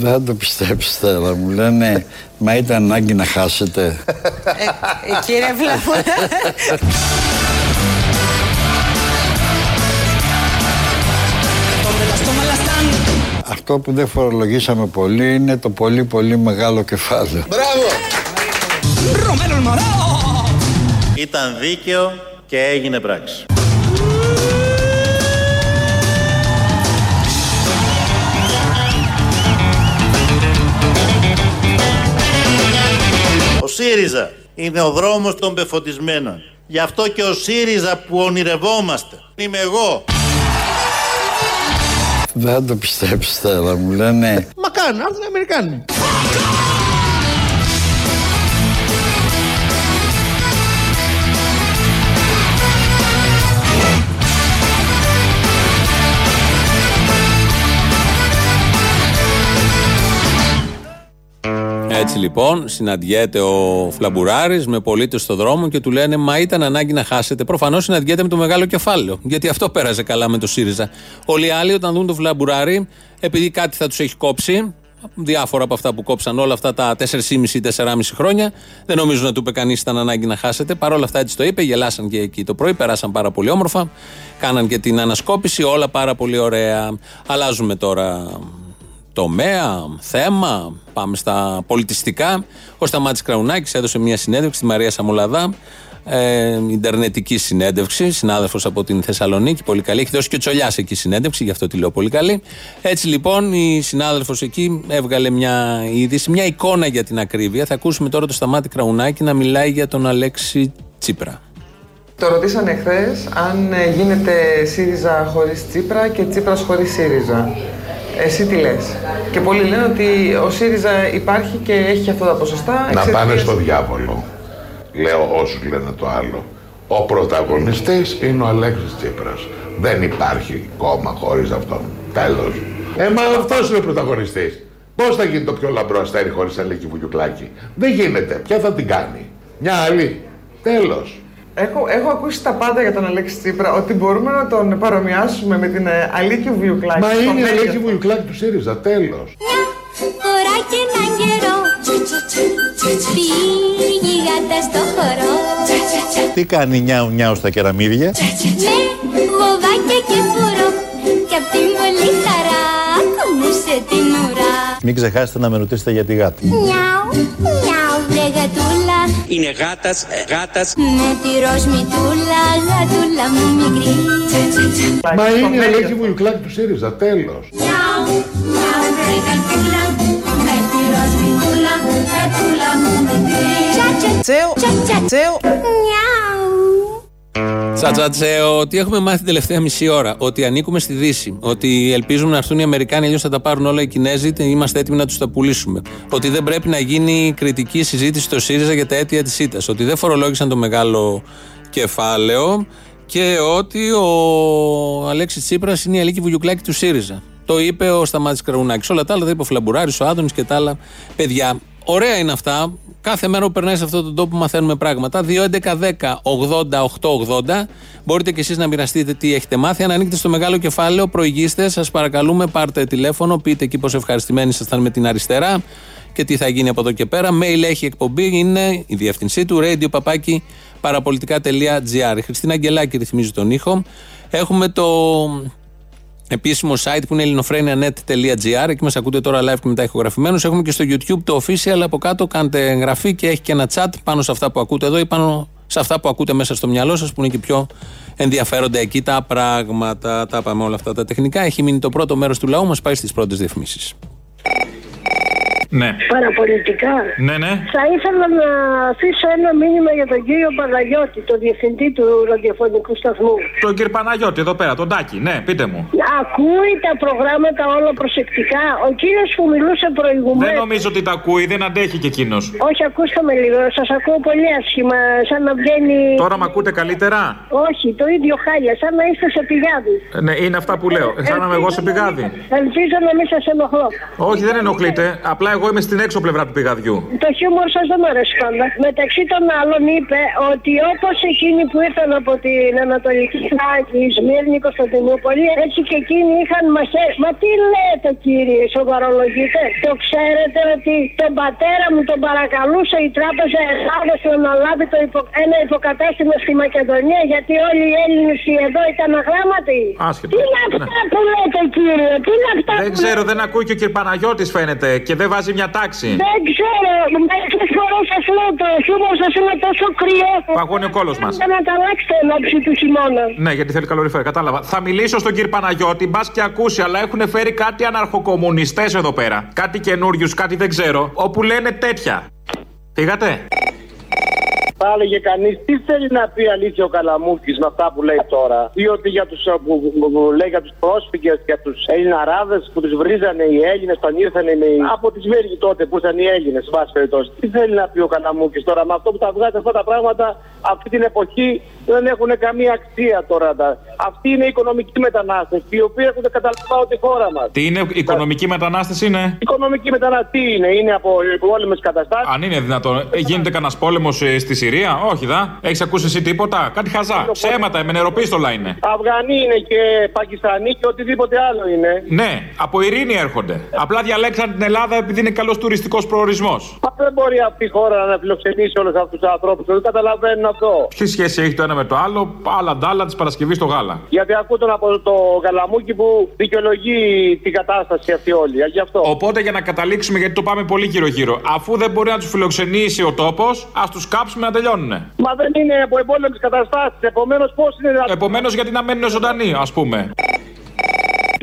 Speaker 7: Δεν θα το πιστέψετε, αλλά μου λένε Μα ήταν ανάγκη να χάσετε.
Speaker 6: Ε, ε, κύριε Φλαμπουράρη.
Speaker 5: Donde las tomas las dan.
Speaker 7: Αυτό που δεν φορολογήσαμε πολύ είναι το πολύ πολύ μεγάλο κεφάλαιο.
Speaker 8: Μπράβο!
Speaker 5: Romero el morado.
Speaker 9: Ήταν δίκαιο και έγινε πράξη. ΣΥΡΙΖΑ είναι ο δρόμος των πεφωτισμένων. Γι' αυτό και ο ΣΥΡΙΖΑ που ονειρευόμαστε. Είμαι εγώ.
Speaker 7: Δεν θα το πιστέψετε, αλλά μου λένε
Speaker 1: Μα κάνουν, να έρθουν οι Αμερικάνοι.
Speaker 2: Έτσι λοιπόν συναντιέται ο Φλαμπουράρης με πολίτες στο δρόμο και του λένε Μα ήταν ανάγκη να χάσετε. Προφανώς συναντιέται με το μεγάλο κεφάλαιο. Γιατί αυτό πέρασε καλά με το ΣΥΡΙΖΑ. Όλοι οι άλλοι όταν δουν τον Φλαμπουράρη, επειδή κάτι θα τους έχει κόψει, διάφορα από αυτά που κόψαν όλα αυτά τα 4,5-4,5 χρόνια, δεν νομίζω να του είπε κανείς ήταν ανάγκη να χάσετε. Παρ' όλα αυτά έτσι το είπε, γελάσαν και εκεί το πρωί, περάσαν πάρα πολύ όμορφα, κάναν και την ανασκόπηση, όλα πάρα πολύ ωραία. Αλλάζουμε τώρα τομέα, θέμα, πάμε στα πολιτιστικά. Ο Σταμάτης Κραουνάκης έδωσε μια συνέντευξη στη Μαρία Σαμολαδά, ε, Ιντερνετική συνέντευξη, συνάδελφος από την Θεσσαλονίκη, πολύ καλή. Έχει δώσει και ο Τσολιάς εκεί συνέντευξη, γι' αυτό τη λέω πολύ καλή. Έτσι λοιπόν η συνάδελφος εκεί έβγαλε μια είδηση, μια εικόνα για την ακρίβεια. Θα ακούσουμε τώρα το Σταμάτη Κραουνάκη να μιλάει για τον Αλέξη Τσίπρα.
Speaker 12: Το ρωτήσανε χθες αν ε, γίνεται ΣΥΡΙΖΑ χωρίς Τσίπρα και Τσίπρας χωρίς ΣΥΡΙΖΑ. Εσύ τι λες; Και πολλοί λένε ότι ο ΣΥΡΙΖΑ υπάρχει και έχει αυτά τα ποσοστά.
Speaker 13: Να
Speaker 12: εξαιτίας-
Speaker 13: πάνε στο διάβολο. Λέω όσους λένε το άλλο. Ο πρωταγωνιστής είναι ο Αλέξης Τσίπρας. Δεν υπάρχει κόμμα χωρίς αυτόν. Τέλος. Ε, μα αυτός είναι ο πρωταγωνιστής. Πώς θα γίνει το πιο λαμπρό αστέρι χωρίς Αλέκη Βουγιουκλάκη. Δεν γίνεται. Ποια θα την κάνει; Μια άλλη. Τέλος.
Speaker 12: Έχω, έχω ακούσει τα πάντα για τον Αλέξη Τσίπρα, ότι μπορούμε να τον παρομοιάσουμε με την ε, Αλίκη Βιουκλάκη.
Speaker 13: Μα
Speaker 12: στο
Speaker 13: είναι η
Speaker 12: μέγεθος.
Speaker 13: Αλέκη Βουγιουκλάκη του ΣΥΡΙΖΑ. Τέλος.
Speaker 14: Φορά και έναν καιρό Πήγε η γάτα στο χορό
Speaker 9: Τι κάνει νιάου νιάου στα κεραμίδια;
Speaker 14: Με βοβάκια και φουρό Κι απ' την πολύ χαρά Κουνούσε την ουρά
Speaker 9: Μην ξεχάσετε να με ρωτήσετε για τη γάτα.
Speaker 14: Νιάου, νιάου βρε γατούλα
Speaker 3: Είναι γάτας, γάτας.
Speaker 14: Με τη ροζ μητούλα Γατούλα μου μικρή
Speaker 13: Μα είναι η Αλέκη Βουγιουκλάκη του ΣΥΡΙΖΑ. Τέλος.
Speaker 14: Νιάου, νιάου βρε γατούλα Με τη ροζ μητούλα Γατούλα μου μικρή Τσατσατσέου, τσατσατσέου Νιάου
Speaker 2: Τσατσατσέο, ότι έχουμε μάθει την τελευταία μισή ώρα; Ότι ανήκουμε στη Δύση. Ότι ελπίζουμε να έρθουν οι Αμερικάνοι, αλλιώς θα τα πάρουν όλα οι Κινέζοι. και Είμαστε έτοιμοι να τους τα πουλήσουμε. Ότι δεν πρέπει να γίνει κριτική συζήτηση στο ΣΥΡΙΖΑ για τα αίτια της ΣΥΤΑ. Ότι δεν φορολόγησαν το μεγάλο κεφάλαιο. Και ότι ο Αλέξης Τσίπρας είναι η Αλίκη Βουγιουκλάκη του ΣΥΡΙΖΑ. Το είπε ο Σταμάτης Κραουνάκη. Όλα τα άλλα τα είπε ο Φλαμπουράρης, ο Άδωνης και τα άλλα παιδιά. Ωραία είναι αυτά. Κάθε μέρα που περνάει σε αυτόν τον τόπο μαθαίνουμε πράγματα. 2.11.10.80.880. Μπορείτε και εσείς να μοιραστείτε τι έχετε μάθει. Αν ανήκετε στο μεγάλο κεφάλαιο, προηγήστε. Σας παρακαλούμε, πάρτε τηλέφωνο. Πείτε εκεί πόσο ευχαριστημένοι ήσασταν με την αριστερά και τι θα γίνει από εδώ και πέρα. Mail έχει εκπομπή, είναι η διεύθυνσή του radio παπάκι παραπολιτικά.gr. Η Χριστίνα Αγγελάκη ρυθμίζει τον ήχο. Έχουμε το επίσημο site που είναι ελληνοφρένια.net.gr. Εκεί μας ακούτε τώρα live και μετά ηχογραφημένους. Έχουμε και στο YouTube το official από κάτω. Κάντε εγγραφή και έχει και ένα chat πάνω σε αυτά που ακούτε εδώ ή πάνω σε αυτά που ακούτε μέσα στο μυαλό σας που είναι και πιο ενδιαφέροντα εκεί τα πράγματα. Τα πάμε όλα αυτά τα τεχνικά. Έχει μείνει το πρώτο μέρος του λαού μας. Πάει στις πρώτες διαφημίσεις.
Speaker 11: Ναι.
Speaker 15: Παραπολιτικά.
Speaker 11: Ναι, ναι.
Speaker 15: Θα ήθελα να αφήσω ένα μήνυμα για τον κύριο Παναγιώτη, τον διευθυντή του ραδιοφωνικού σταθμού.
Speaker 11: Τον κύριο Παναγιώτη εδώ πέρα, τον Τάκη. Ναι, πείτε μου.
Speaker 15: Ακούει τα προγράμματα όλα προσεκτικά. Ο κύριος που μιλούσε
Speaker 11: Δεν
Speaker 15: προηγουμένω.
Speaker 11: νομίζω ότι τα ακούει, δεν αντέχει και εκείνος.
Speaker 15: Όχι, ακούστε με λίγο. Σας ακούω πολύ άσχημα. Σαν να βγαίνει.
Speaker 11: Τώρα με ακούτε καλύτερα;
Speaker 15: Όχι, το ίδιο χάλια. Σαν να είστε σε πηγάδι.
Speaker 11: Ε, Ναι, είναι αυτά που λέω. Σαν να είμαι εγώ σε πηγάδι.
Speaker 15: Ελπίζω να μην σας ενοχλώ.
Speaker 11: Όχι, δεν ενοχλείτε. Απλά εγώ είμαι στην έξω πλευρά του πηγαδιού.
Speaker 15: Το χιούμορ σας δεν μου αρέσει πάντα. Μεταξύ των άλλων είπε ότι όπως εκείνοι που ήρθαν από την Ανατολική Θράκη, Σμύρνη, Κωνσταντινούπολη, έτσι και εκείνοι είχαν μαχές. Μα τι λέτε κύριε, σοβαρολογείτε. Το ξέρετε ότι τον πατέρα μου τον παρακαλούσε η Τράπεζα Ελλάδα να αναλάβει το υπο... ένα υποκατάστημα στη Μακεδονία γιατί όλοι οι Έλληνες εδώ ήταν αγράμματοι.
Speaker 11: Άσχετο.
Speaker 15: Τι είναι αυτά που λέτε κύριε, τι είναι αυτά
Speaker 11: Δεν
Speaker 15: που
Speaker 11: ξέρω, δεν ακούει και ο κ. Παναγιώτης φαίνεται και δεν βάζει μια τάξη.
Speaker 15: δεν ξέρω, μερικέ φορέ σας λέω το χιούμορ σας είναι τόσο κρύο.
Speaker 11: Παγώνει ο κόλος μας.
Speaker 15: Για να τα αλλάξετε εν ώψη του χειμώνα.
Speaker 11: Ναι, γιατί θέλει καλοριφέρα, κατάλαβα. Θα μιλήσω στον κύριο Παναγιώτη, μπας και ακούσει, αλλά έχουν φέρει κάτι αναρχοκομμουνιστές εδώ πέρα. Κάτι καινούριους, κάτι δεν ξέρω, όπου λένε τέτοια. Φύγατε;
Speaker 16: Θα έλεγε κανείς τι θέλει να πει αλήθεια ο Καλαμούκης με αυτά που λέει τώρα; Ή ότι για τους που, που, που λέει για τους πρόσφυγες, για τους Ελληναράδες που τους βρίζανε οι Έλληνες όταν ήρθαν οι... από τη Σμύρνη τότε που ήταν οι Έλληνες, σε πάση περιπτώσει. Τι θέλει να πει ο Καλαμούκης τώρα με αυτό που τα βγάζει αυτά τα πράγματα αυτή την εποχή δεν έχουν καμία αξία τώρα. Τα. Αυτή είναι η οικονομική μετανάστευση, οι οποίοι έχουν καταλάβει τη χώρα μας.
Speaker 17: Τι είναι, οικονομική μετανάστευση είναι;
Speaker 16: Οικονομική μετανάστευση τι είναι, είναι από πόλεμε καταστάσεις.
Speaker 17: Αν είναι δυνατόν. Ε, γίνεται κανένας πόλεμος ε, στη Συρία, όχι δα. Έχεις ακούσει εσύ τίποτα, κάτι χαζά. Ψέματα, εμενεροπίστολα είναι.
Speaker 16: Αφγανοί είναι και Πακιστανοί και οτιδήποτε άλλο είναι.
Speaker 17: Ναι, από ειρήνη έρχονται. Απλά διαλέξαν την Ελλάδα επειδή είναι καλός τουριστικός προορισμός.
Speaker 16: Μα δεν μπορεί αυτή η χώρα να φιλοξενήσει όλους αυτούς τους ανθρώπους. Δεν καταλαβαίνουν αυτό.
Speaker 17: Τι σχέση έχει το ένα με το άλλο, άλλα ντάλα της Παρασκευής στο γάλα.
Speaker 16: Γιατί ακούω τον από το γαλαμούκι που δικαιολογεί την κατάσταση αυτή όλη. Γι' αυτό.
Speaker 17: Οπότε για να καταλήξουμε, γιατί το πάμε πολύ γύρω-γύρω. Αφού δεν μπορεί να τους φιλοξενήσει ο τόπος, ας τους κάψουμε να τελειώνουνε.
Speaker 16: Μα δεν είναι από εμπόλεμε καταστάσεις. Επομένως, πώς είναι δυνατόν.
Speaker 17: Επομένως, γιατί να μένουν ζωντανοί, ας πούμε.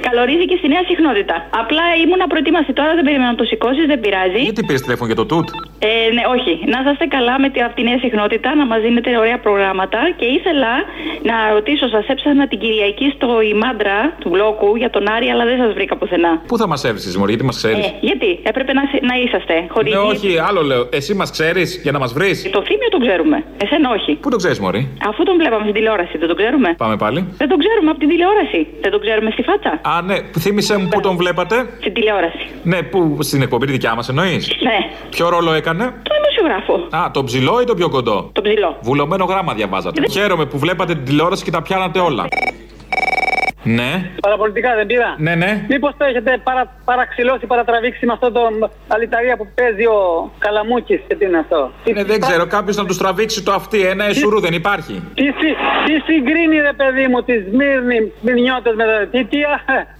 Speaker 18: Καλωρίδη και στη νέα συχνότητα. Απλά ήμουν προετοίμαστη τώρα, δεν περίμενα να το σηκώσεις, δεν πειράζει.
Speaker 17: Γιατί πήρες τηλέφωνο για το τούτ;
Speaker 18: Ε, ναι, όχι. Να είστε καλά με τη, από τη νέα συχνότητα, να μας δίνετε ωραία προγράμματα. Και ήθελα να ρωτήσω, σας έψαχνα την Κυριακή στο ημάντρα του μπλόκου για τον Άρη, αλλά δεν σας βρήκα πουθενά.
Speaker 17: Πού θα μας έβρισες, Μωρή, γιατί μας ξέρεις;
Speaker 18: Ε, γιατί; Έπρεπε να, να είσαστε. Χωρίς
Speaker 17: ναι, όχι, άλλο λέω. Εσύ μας ξέρεις για να μας βρεις;
Speaker 18: Το θύμιο τον ξέρουμε. Εσένα όχι.
Speaker 17: Πού τον ξέρεις, Μωρή;
Speaker 18: Αφού τον βλέπαμε στην τηλεόραση, δεν τον ξέρουμε.
Speaker 17: Πάμε πάλι.
Speaker 18: Δεν τον ξέρουμε από την τηλεόραση. Δεν τον ξέρουμε στη φάτσα.
Speaker 17: Α, ναι, θύμισε μου πού τον βλέπατε.
Speaker 18: Στην τηλεόραση.
Speaker 17: Ναι, που στην εκπομπή τη δικιά μας εννοείς;
Speaker 18: Ναι.
Speaker 17: Ποιο ρόλο έκανε;
Speaker 18: Το δημοσιογράφο.
Speaker 17: Α, το ψηλό ή το πιο κοντό;
Speaker 18: Το ψηλό.
Speaker 17: Βουλωμένο γράμμα διαβάζατε. Χαίρομαι που βλέπατε την τηλεόραση και τα πιάνατε όλα. Ναι.
Speaker 19: Παραπολιτικά δεν πήρα.
Speaker 17: Ναι, ναι.
Speaker 19: Μήπω το έχετε παρα, παραξηλώσει, παρατραβήξει με αυτό το αλυταρία που παίζει ο Καλαμούκη και τι είναι αυτό.
Speaker 17: Ναι, δεν ξέρω, κάποιο να του τραβήξει το αυτή. Ένα εσουρού δεν υπάρχει.
Speaker 19: Τι, τι, τι συγκρίνει, ρε παιδί μου, τη Σμύρνη, Σμυρνιώτε με τα. Τι, τι,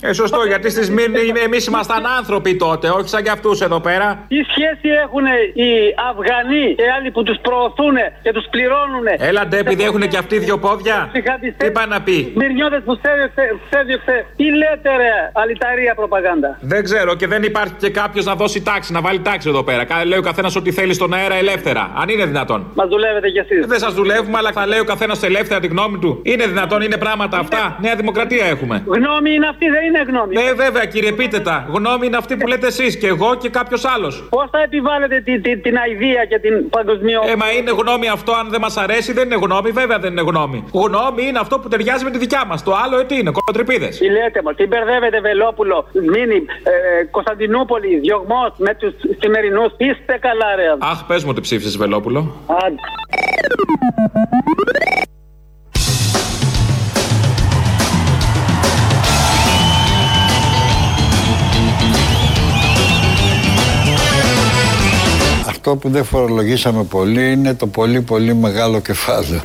Speaker 17: ε, σωστό, γιατί στη Σμύρνη εμεί ήμασταν άνθρωποι τότε, όχι σαν κι αυτού εδώ πέρα.
Speaker 19: Τι σχέση έχουν οι Αφγανοί και άλλοι που του προωθούν και του πληρώνουν.
Speaker 17: Έλαντε, επειδή έχουν και αυτοί δύο πόδια. Τι πάει να πει.
Speaker 19: Σμυρνιώτε που έδιωξε. Τι λέτε, ρε, αλυταρία προπαγάνδα.
Speaker 17: Δεν ξέρω και δεν υπάρχει και κάποιος να δώσει τάξη, να βάλει τάξη εδώ πέρα. Λέει ο καθένας ό,τι θέλει στον αέρα ελεύθερα. Αν είναι δυνατόν.
Speaker 19: Μας δουλεύετε κι εσείς.
Speaker 17: Δεν σας δουλεύουμε, αλλά θα λέει ο καθένας ελεύθερα τη γνώμη του. Είναι δυνατόν, είναι πράγματα αυτά. Νέα δημοκρατία έχουμε.
Speaker 19: Γνώμη είναι αυτή, δεν είναι γνώμη.
Speaker 17: Ναι, βέβαια, κύριε, πείτε τα. Γνώμη είναι αυτή που λέτε εσείς και εγώ και κάποιος άλλος.
Speaker 19: Πώς θα επιβάλλετε την, την, την αηδία και την παγκοσμιότητα.
Speaker 17: Ε, μα είναι γνώμη αυτό, αν δεν μας αρέσει, δεν είναι γνώμη, βέβαια δεν είναι γνώμη. Γνώμη είναι αυτό που ταιριάζει με τη δικιά μας. Το άλλο, ε, τι είναι, κολοτρυπίδες.
Speaker 19: Τι λέτε μας, τι μπερδεύετε Βελόπουλο, Μίνι, ε, Κωνσταντινούπολη, διωγμός με τους σημερινούς. Είστε καλά, ρε.
Speaker 17: Αχ, πες μου ότι ψήφισες Βελόπουλο.
Speaker 19: Άντε.
Speaker 7: Αυτό που δεν φορολογήσαμε πολύ είναι το πολύ πολύ μεγάλο κεφάλαιο.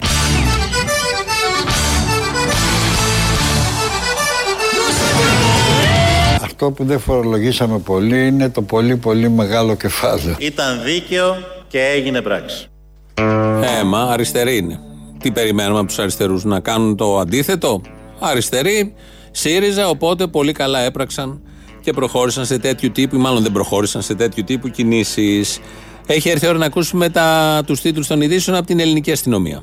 Speaker 7: Αυτό που δεν φορολογήσαμε πολύ είναι το πολύ πολύ μεγάλο κεφάλαιο.
Speaker 9: Ήταν δίκαιο και έγινε πράξη.
Speaker 2: Ε, μα αριστεροί είναι. Τι περιμένουμε από τους αριστερούς να κάνουν το αντίθετο; Αριστεροί, ΣΥΡΙΖΑ, οπότε πολύ καλά έπραξαν και προχώρησαν σε τέτοιου τύπου, ή μάλλον δεν προχώρησαν σε τέτοιου τύπου κινήσεις. Έχει έρθει η ώρα να ακούσουμε τους τίτλους των ειδήσεων από την ελληνική αστυνομία.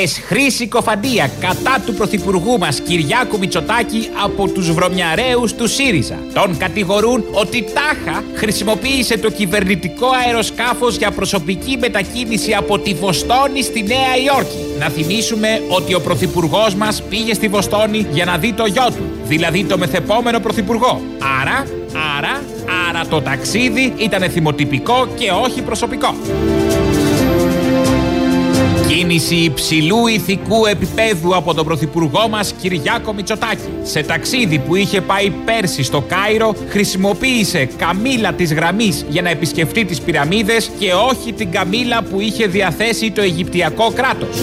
Speaker 20: Εσχρή συκοφαντία κατά του Πρωθυπουργού μας Κυριάκου Μητσοτάκη από τους βρωμιαρέους του ΣΥΡΙΖΑ. Τον κατηγορούν ότι τάχα χρησιμοποίησε το κυβερνητικό αεροσκάφος για προσωπική μετακίνηση από τη Βοστόνη στη Νέα Υόρκη. Να θυμίσουμε ότι ο Πρωθυπουργός μας πήγε στη Βοστόνη για να δει το γιο του, δηλαδή το μεθεπόμενο Πρωθυπουργό. Άρα, άρα, άρα το ταξίδι ήταν θυμοτυπικό και όχι προσωπικό. Κίνηση υψηλού ηθικού επίπεδου από τον Πρωθυπουργό μας Κυριάκο Μητσοτάκη. Σε ταξίδι που είχε πάει πέρσι στο Κάιρο, χρησιμοποίησε καμήλα της γραμμής για να επισκεφτεί τις πυραμίδες και όχι την καμήλα που είχε διαθέσει το Αιγυπτιακό κράτος.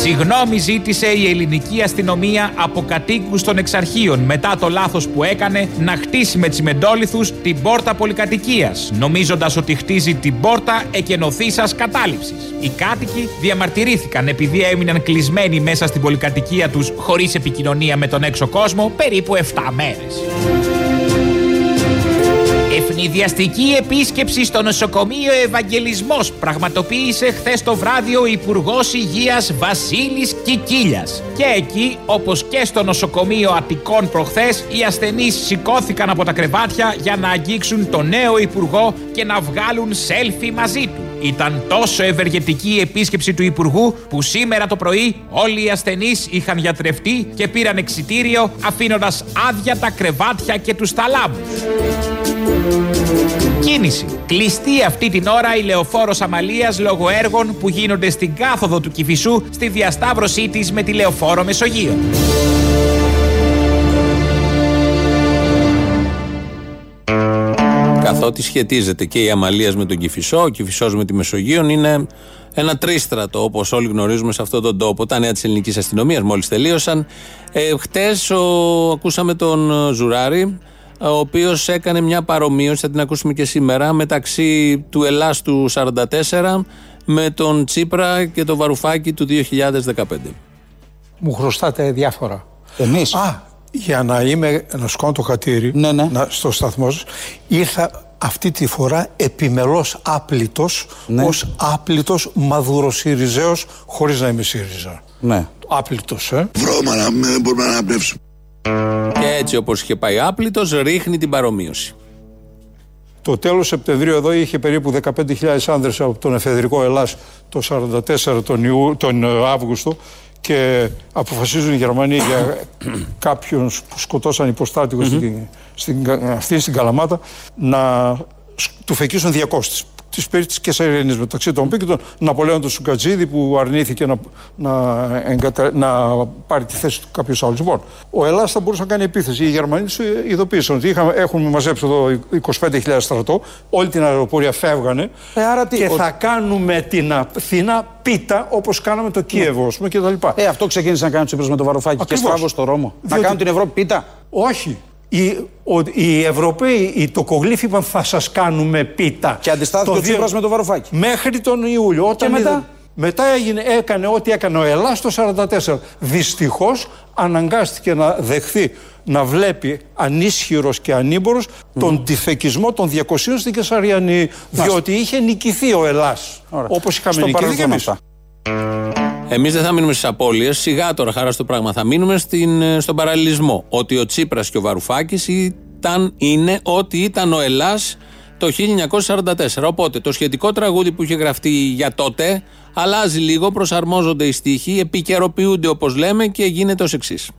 Speaker 20: Συγγνώμη ζήτησε η ελληνική αστυνομία από κατοίκους των εξαρχείων μετά το λάθος που έκανε να χτίσει με τσιμεντόλιθους την πόρτα πολυκατοικίας, νομίζοντας ότι χτίζει την πόρτα εκενωθήσας κατάληψης. Οι κάτοικοι διαμαρτυρήθηκαν επειδή έμειναν κλεισμένοι μέσα στην πολυκατοικία τους χωρίς επικοινωνία με τον έξω κόσμο περίπου 7 μέρες. Ευνηδιαστική επίσκεψη στο νοσοκομείο Ευαγγελισμός πραγματοποίησε χθες το βράδυ ο Υπουργός Υγείας Βασίλης Κικίλιας. Και εκεί, όπως και στο νοσοκομείο Αττικών προχθές, οι ασθενείς σηκώθηκαν από τα κρεβάτια για να αγγίξουν τον νέο Υπουργό και να βγάλουν σέλφι μαζί του. Ήταν τόσο ευεργετική η επίσκεψη του Υπουργού που σήμερα το πρωί όλοι οι ασθενείς είχαν γιατρευτεί και πήραν εξιτήριο αφήνοντας άδεια τα κρεβάτια και τους ταλάμους. Κίνηση. Κλειστή αυτή την ώρα η λεωφόρος Αμαλίας λόγω έργων που γίνονται στην κάθοδο του Κηφισού στη διασταύρωσή της με τη λεωφόρο Μεσογείο.
Speaker 2: Καθότι σχετίζεται και η Αμαλίας με τον Κηφισό, ο Κηφισός με τη Μεσογείο είναι ένα τρίστρατο όπως όλοι γνωρίζουμε σε αυτόν τον τόπο. Τα νέα της ελληνικής αστυνομίας μόλις τελείωσαν. Ε, Χτες ακούσαμε τον Ζουράρη, ο οποίος έκανε μια παρομοίωση, θα την ακούσουμε και σήμερα, μεταξύ του Ελλάς του 44 με τον Τσίπρα και το Βαρουφάκι του 2015.
Speaker 21: Μου χρωστάτε διάφορα.
Speaker 22: Εμείς.
Speaker 21: Α, για να είμαι να σκόνω το χατήρι
Speaker 22: Ναι, ναι.
Speaker 21: να, στο σταθμό σας, ήρθα αυτή τη φορά επιμελώς άπλητος
Speaker 22: Ναι.
Speaker 21: ως άπλητος μαδουροσυριζέος χωρίς να είμαι ΣΥΡΙΖΑ.
Speaker 22: Ναι.
Speaker 21: Άπλητος, ε.
Speaker 22: Βρώμα να μην μπορούμε να αναπνεύσουμε.
Speaker 2: Και έτσι όπως είχε πάει άπλητος, ρίχνει την παρομοίωση.
Speaker 21: Το τέλος Σεπτεμβρίου εδώ είχε περίπου 15.000 άνδρες από τον εφεδρικό Ελλάς το 44 τον, Ιού, τον ε, Αύγουστο και αποφασίζουν οι Γερμανοί για κάποιον που σκοτώσαν υποστάτικο στην, στην, αυτή στην Καλαμάτα να σ- του φεκίσουν 200 της περί τη Κεσαριανή μεταξύ των οποίων και τον Ναπολέον του Σουκατζίδη που αρνήθηκε να, να, εγκατα... να πάρει τη θέση του κάποιο άλλο. Λοιπόν, ο Ελλάς θα μπορούσε να κάνει επίθεση. Οι Γερμανοί τους ειδοποίησαν ότι είχαμε, έχουν μαζέψει εδώ 25.000 στρατό, όλη την αεροπορία φεύγανε
Speaker 22: Ε, άρα τι,
Speaker 21: και
Speaker 22: ο-
Speaker 21: θα κάνουμε την Αθήνα πίτα όπως κάναμε το Κίεβο, ας πούμε, κτλ.
Speaker 22: Ε, αυτό ξεκίνησε να κάνει ο Τσίπρας με το Βαρουφάκι και
Speaker 21: Ακριβώς.
Speaker 22: στράβο στο Ρώμο. Να
Speaker 21: Διότι-
Speaker 22: κάνουν την Ευρώπη πίτα.
Speaker 21: Όχι. Οι, ο, οι Ευρωπαίοι, οι τοκογλύφοι είπαν θα σας κάνουμε πίτα.
Speaker 22: Και αντιστάθηκε
Speaker 21: Το
Speaker 22: ο
Speaker 21: δύο-
Speaker 22: Τσίπρας με το Βαρουφάκι.
Speaker 21: Μέχρι τον Ιούλιο. Όταν
Speaker 22: μετά;
Speaker 21: είδαν- μετά έγινε, έκανε ό,τι έκανε ο Ελλάς το 44. Δυστυχώς αναγκάστηκε να δεχθεί να βλέπει ανίσχυρος και ανήμπορος τον τυφεκισμό των 200 στην Κεσαριανή. Διότι είχε νικηθεί ο Ελλάς.
Speaker 22: Ωραία.
Speaker 21: Όπως είχαμε
Speaker 22: Στο
Speaker 21: νικηθεί και
Speaker 22: παρελθόν
Speaker 21: εμείς.
Speaker 22: Αυτά.
Speaker 2: Εμείς δεν θα μείνουμε στις απώλειες. Σιγά τώρα, χαρά στο πράγμα. Θα μείνουμε στην, ε, στον παραλληλισμό. Ότι ο Τσίπρας και ο Βαρουφάκης ήταν, είναι ό,τι ήταν ο Ελλάς το 1944. Οπότε το σχετικό τραγούδι που είχε γραφτεί για τότε αλλάζει λίγο, προσαρμόζονται οι στίχοι, επικαιροποιούνται όπως λέμε και γίνεται ως
Speaker 23: εξής.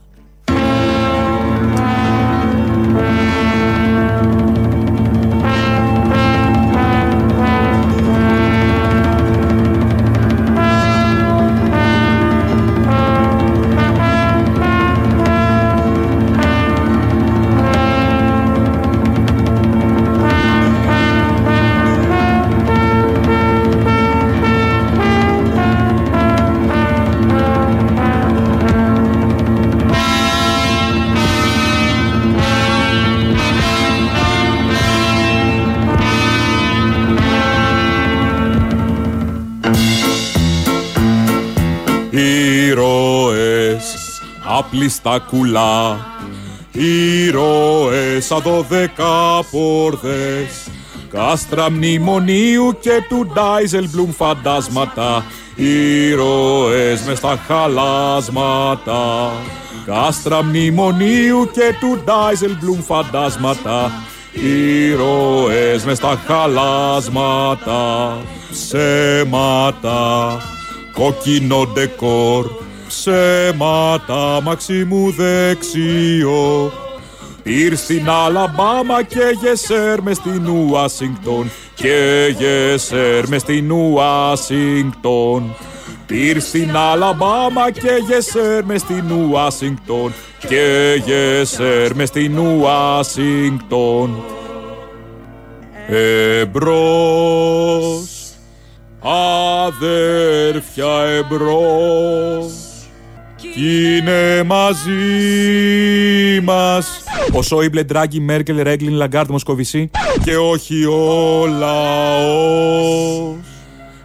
Speaker 23: Άπλιστα κουλά. Ήρωες σαν δωδέκα πόρδες Κάστρα μνημονίου και του Ντάιζελμπλουμ φαντάσματα. Ήρωες μες στα χαλάσματα Κάστρα μνημονίου και του Ντάιζελμπλουμ φαντάσματα. Ήρωες μες στα χαλάσματα Ψέματα Κόκκινο ντεκόρ Ψέματα Μαξιμού δεξιό. Πήρ στην Αλαμπάμα και γεσέρ μες στην Ουάσιγκτον Και γεσέρ μες στην Ουάσιγκτον. Πήρ στην Αλαμπάμα και γεσέρ μες στην Ουάσιγκτον Και γεσέρ μες στην Ουάσιγκτον. Εμπρός αδέρφια εμπρός κι είναι μαζί μας. Ο Σόιμπλε, Ντράγκι, Μέρκελ, Ρέγκλινγκ, Λαγκάρντ, Μοσκοβισί Και όχι ο λαός.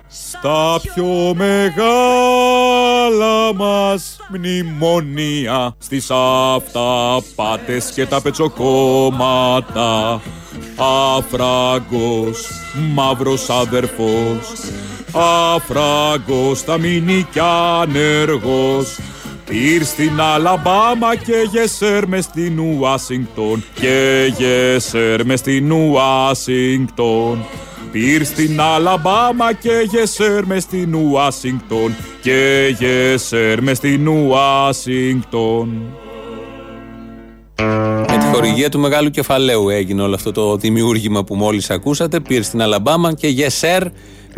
Speaker 23: Στα πιο μεγάλα μας μνημόνια Στις αυταπάτες και τα πετσοκόμματα. Αφράγκος, μαύρος αδερφός. Αφράγκος θα μείνει κι ανεργός Ήρ στην Αλαμπάμα και γεσέρ μες στην Ουάσιγκτον και γεσέρ μες στην Ουάσιγκτον Πήρ στην Αλαμπάμα και γεσέρ μες στην Ουάσιγκτον και γεσέρ μες στην Ουάσιγκτον
Speaker 2: Με τη χορηγία του μεγάλου κεφαλαίου έγινε όλο αυτό το δημιούργημα που μόλις ακούσατε. Πήρε στην Αλαμπάμα και Γεσέρ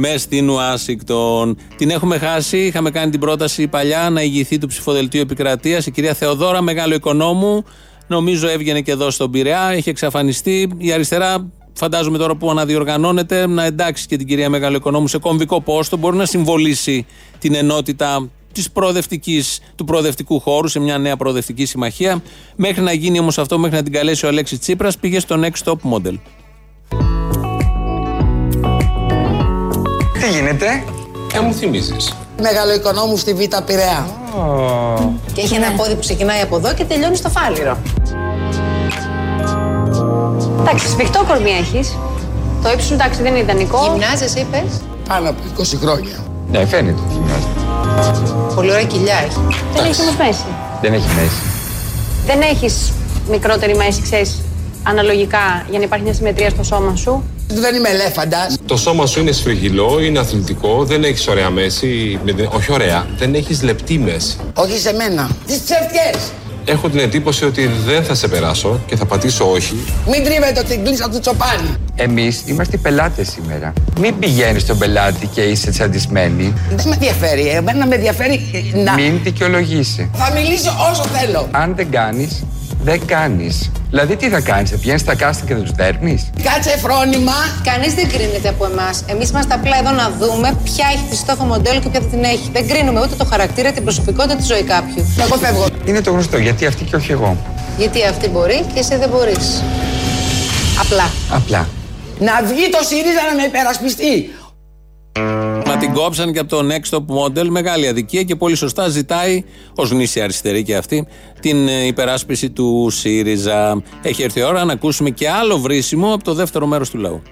Speaker 2: μες στην Ουάσιγκτον. Την έχουμε χάσει. Είχαμε κάνει την πρόταση παλιά να ηγηθεί του ψηφοδελτίου επικρατείας η κυρία Θεοδόρα, μεγάλο οικονόμου. Νομίζω έβγαινε και εδώ στον Πειραιά. Είχε εξαφανιστεί. Η αριστερά, φαντάζομαι τώρα που αναδιοργανώνεται, να εντάξει και την κυρία Μεγάλο Οικονόμου σε κομβικό πόστο. Μπορεί να συμβολήσει την ενότητα της προοδευτικής, του προοδευτικού χώρου σε μια νέα προοδευτική συμμαχία. Μέχρι να γίνει όμως αυτό, μέχρι να την καλέσει ο Αλέξης Τσίπρας, πήγε στο Next Top Model.
Speaker 24: Γίνεται;
Speaker 25: Ε, μου θυμίζεις.
Speaker 24: Μεγάλο οικονόμου στη Β' Πειραιά.
Speaker 26: Και έχει ένα πόδι που ξεκινάει από εδώ και τελειώνει στο φάληρο. Εντάξει, σφιχτό κορμί έχεις. Το ύψος σου εντάξει δεν είναι ιδανικό. Γυμνάζεσαι, είπες;
Speaker 24: Πάνω από 20 χρόνια.
Speaker 25: Ναι, φαίνεται.
Speaker 26: Πολύ ωραία κοιλιά έχει. Δεν έχει όμω μέση.
Speaker 25: Δεν έχει μέση.
Speaker 26: Δεν έχεις μικρότερη μέση, ξέρεις, αναλογικά για να υπάρχει μια συμμετρία στο σώμα σου;
Speaker 24: Δεν είμαι ελέφαντας.
Speaker 25: Το σώμα σου είναι σφριγγυλό, είναι αθλητικό, δεν έχεις ωραία μέση. με την- Όχι ωραία, δεν έχεις λεπτή μέση.
Speaker 24: Όχι σε μένα. Τις ψεύτικες!
Speaker 25: Έχω την εντύπωση ότι δεν θα σε περάσω και θα πατήσω όχι.
Speaker 24: Μην τρίβετε την κλίσα του τσοπάνι.
Speaker 25: Εμείς είμαστε πελάτες σήμερα. Μην πηγαίνεις στον πελάτη και είσαι τσαντισμένη.
Speaker 24: Δεν με ενδιαφέρει. Εμένα με ενδιαφέρει να.
Speaker 25: Μην δικαιολογήσει.
Speaker 24: Θα μιλήσω όσο θέλω.
Speaker 25: Αν δεν κάνεις, δεν κάνεις. Δηλαδή τι θα κάνεις, θα πηγαίνεις στα κάστα και θα τους δέρνεις;
Speaker 24: Κάτσε φρόνημα.
Speaker 26: Κανείς δεν κρίνεται από εμάς. Εμείς είμαστε απλά εδώ να δούμε ποια έχει τη στόχο μοντέλο και ποια δεν την έχει. Δεν κρίνουμε ούτε το χαρακτήρα, την προσωπικότητα, τη ζωή κάποιου.
Speaker 24: Εγώ φεύγω.
Speaker 25: Είναι το γνωστό, γιατί αυτή και όχι εγώ.
Speaker 26: Γιατί αυτή μπορεί και εσύ δεν μπορείς. Απλά.
Speaker 25: Απλά.
Speaker 24: Να βγει το ΣΥΡΙΖΑ να με υπερασπιστεί.
Speaker 2: Μα την κόψαν και από το Next Top Model. Μεγάλη αδικία και πολύ σωστά ζητάει, ως γνήσια αριστερή και αυτή, την ε, υπεράσπιση του ΣΥΡΙΖΑ. Έχει έρθει η ώρα να ακούσουμε και άλλο βρίσιμο από το δεύτερο μέρος του λαού.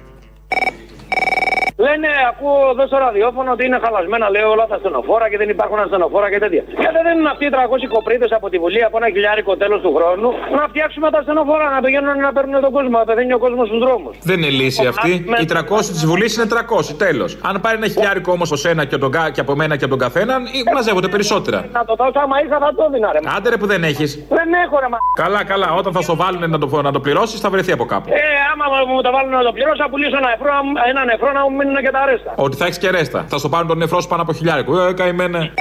Speaker 16: Λένε, ακούω εδώ στο ραδιόφωνο ότι είναι χαλασμένα, λέω όλα τα στενοφόρα και δεν υπάρχουν στενοφόρα και τέτοια. Και δεν είναι αυτοί οι 300 κοπρίτες από τη Βουλή από ένα χιλιάρικο τέλος του χρόνου να φτιάξουμε τα στενοφόρα, να πηγαίνουν να παίρνουν τον κόσμο, να πεθαίνει ο κόσμος στους δρόμους.
Speaker 17: Δεν είναι λύση αυτή. Οι 300 της Βουλής είναι 300, τέλος. Αν πάρει ένα χιλιάρικο όμως ο ένα και, τον, κα- και από μένα και από τον καθέναν, ε, μαζεύονται περισσότερα.
Speaker 16: Να το δώσω άμα είχα θα το έδινα ρε.
Speaker 17: Άντε ρε που δεν έχεις.
Speaker 16: Δεν έχω ρε μα.
Speaker 17: Καλά, καλά. Όταν θα στο βάλουν να το, να το πληρώσεις, θα βρεθεί από κάπου.
Speaker 16: Ε, άμα μου το βάλουν να το πληρώσω, θα πουλήσω ένα νεφρό, ένα νεφρό να μου μείνουν και τα ρέστα.
Speaker 17: Ότι θα έχεις και ρέστα. Θα στο πάρουν τον νεφρό σου πάνω από χιλιάρικο. Ε, καημένε.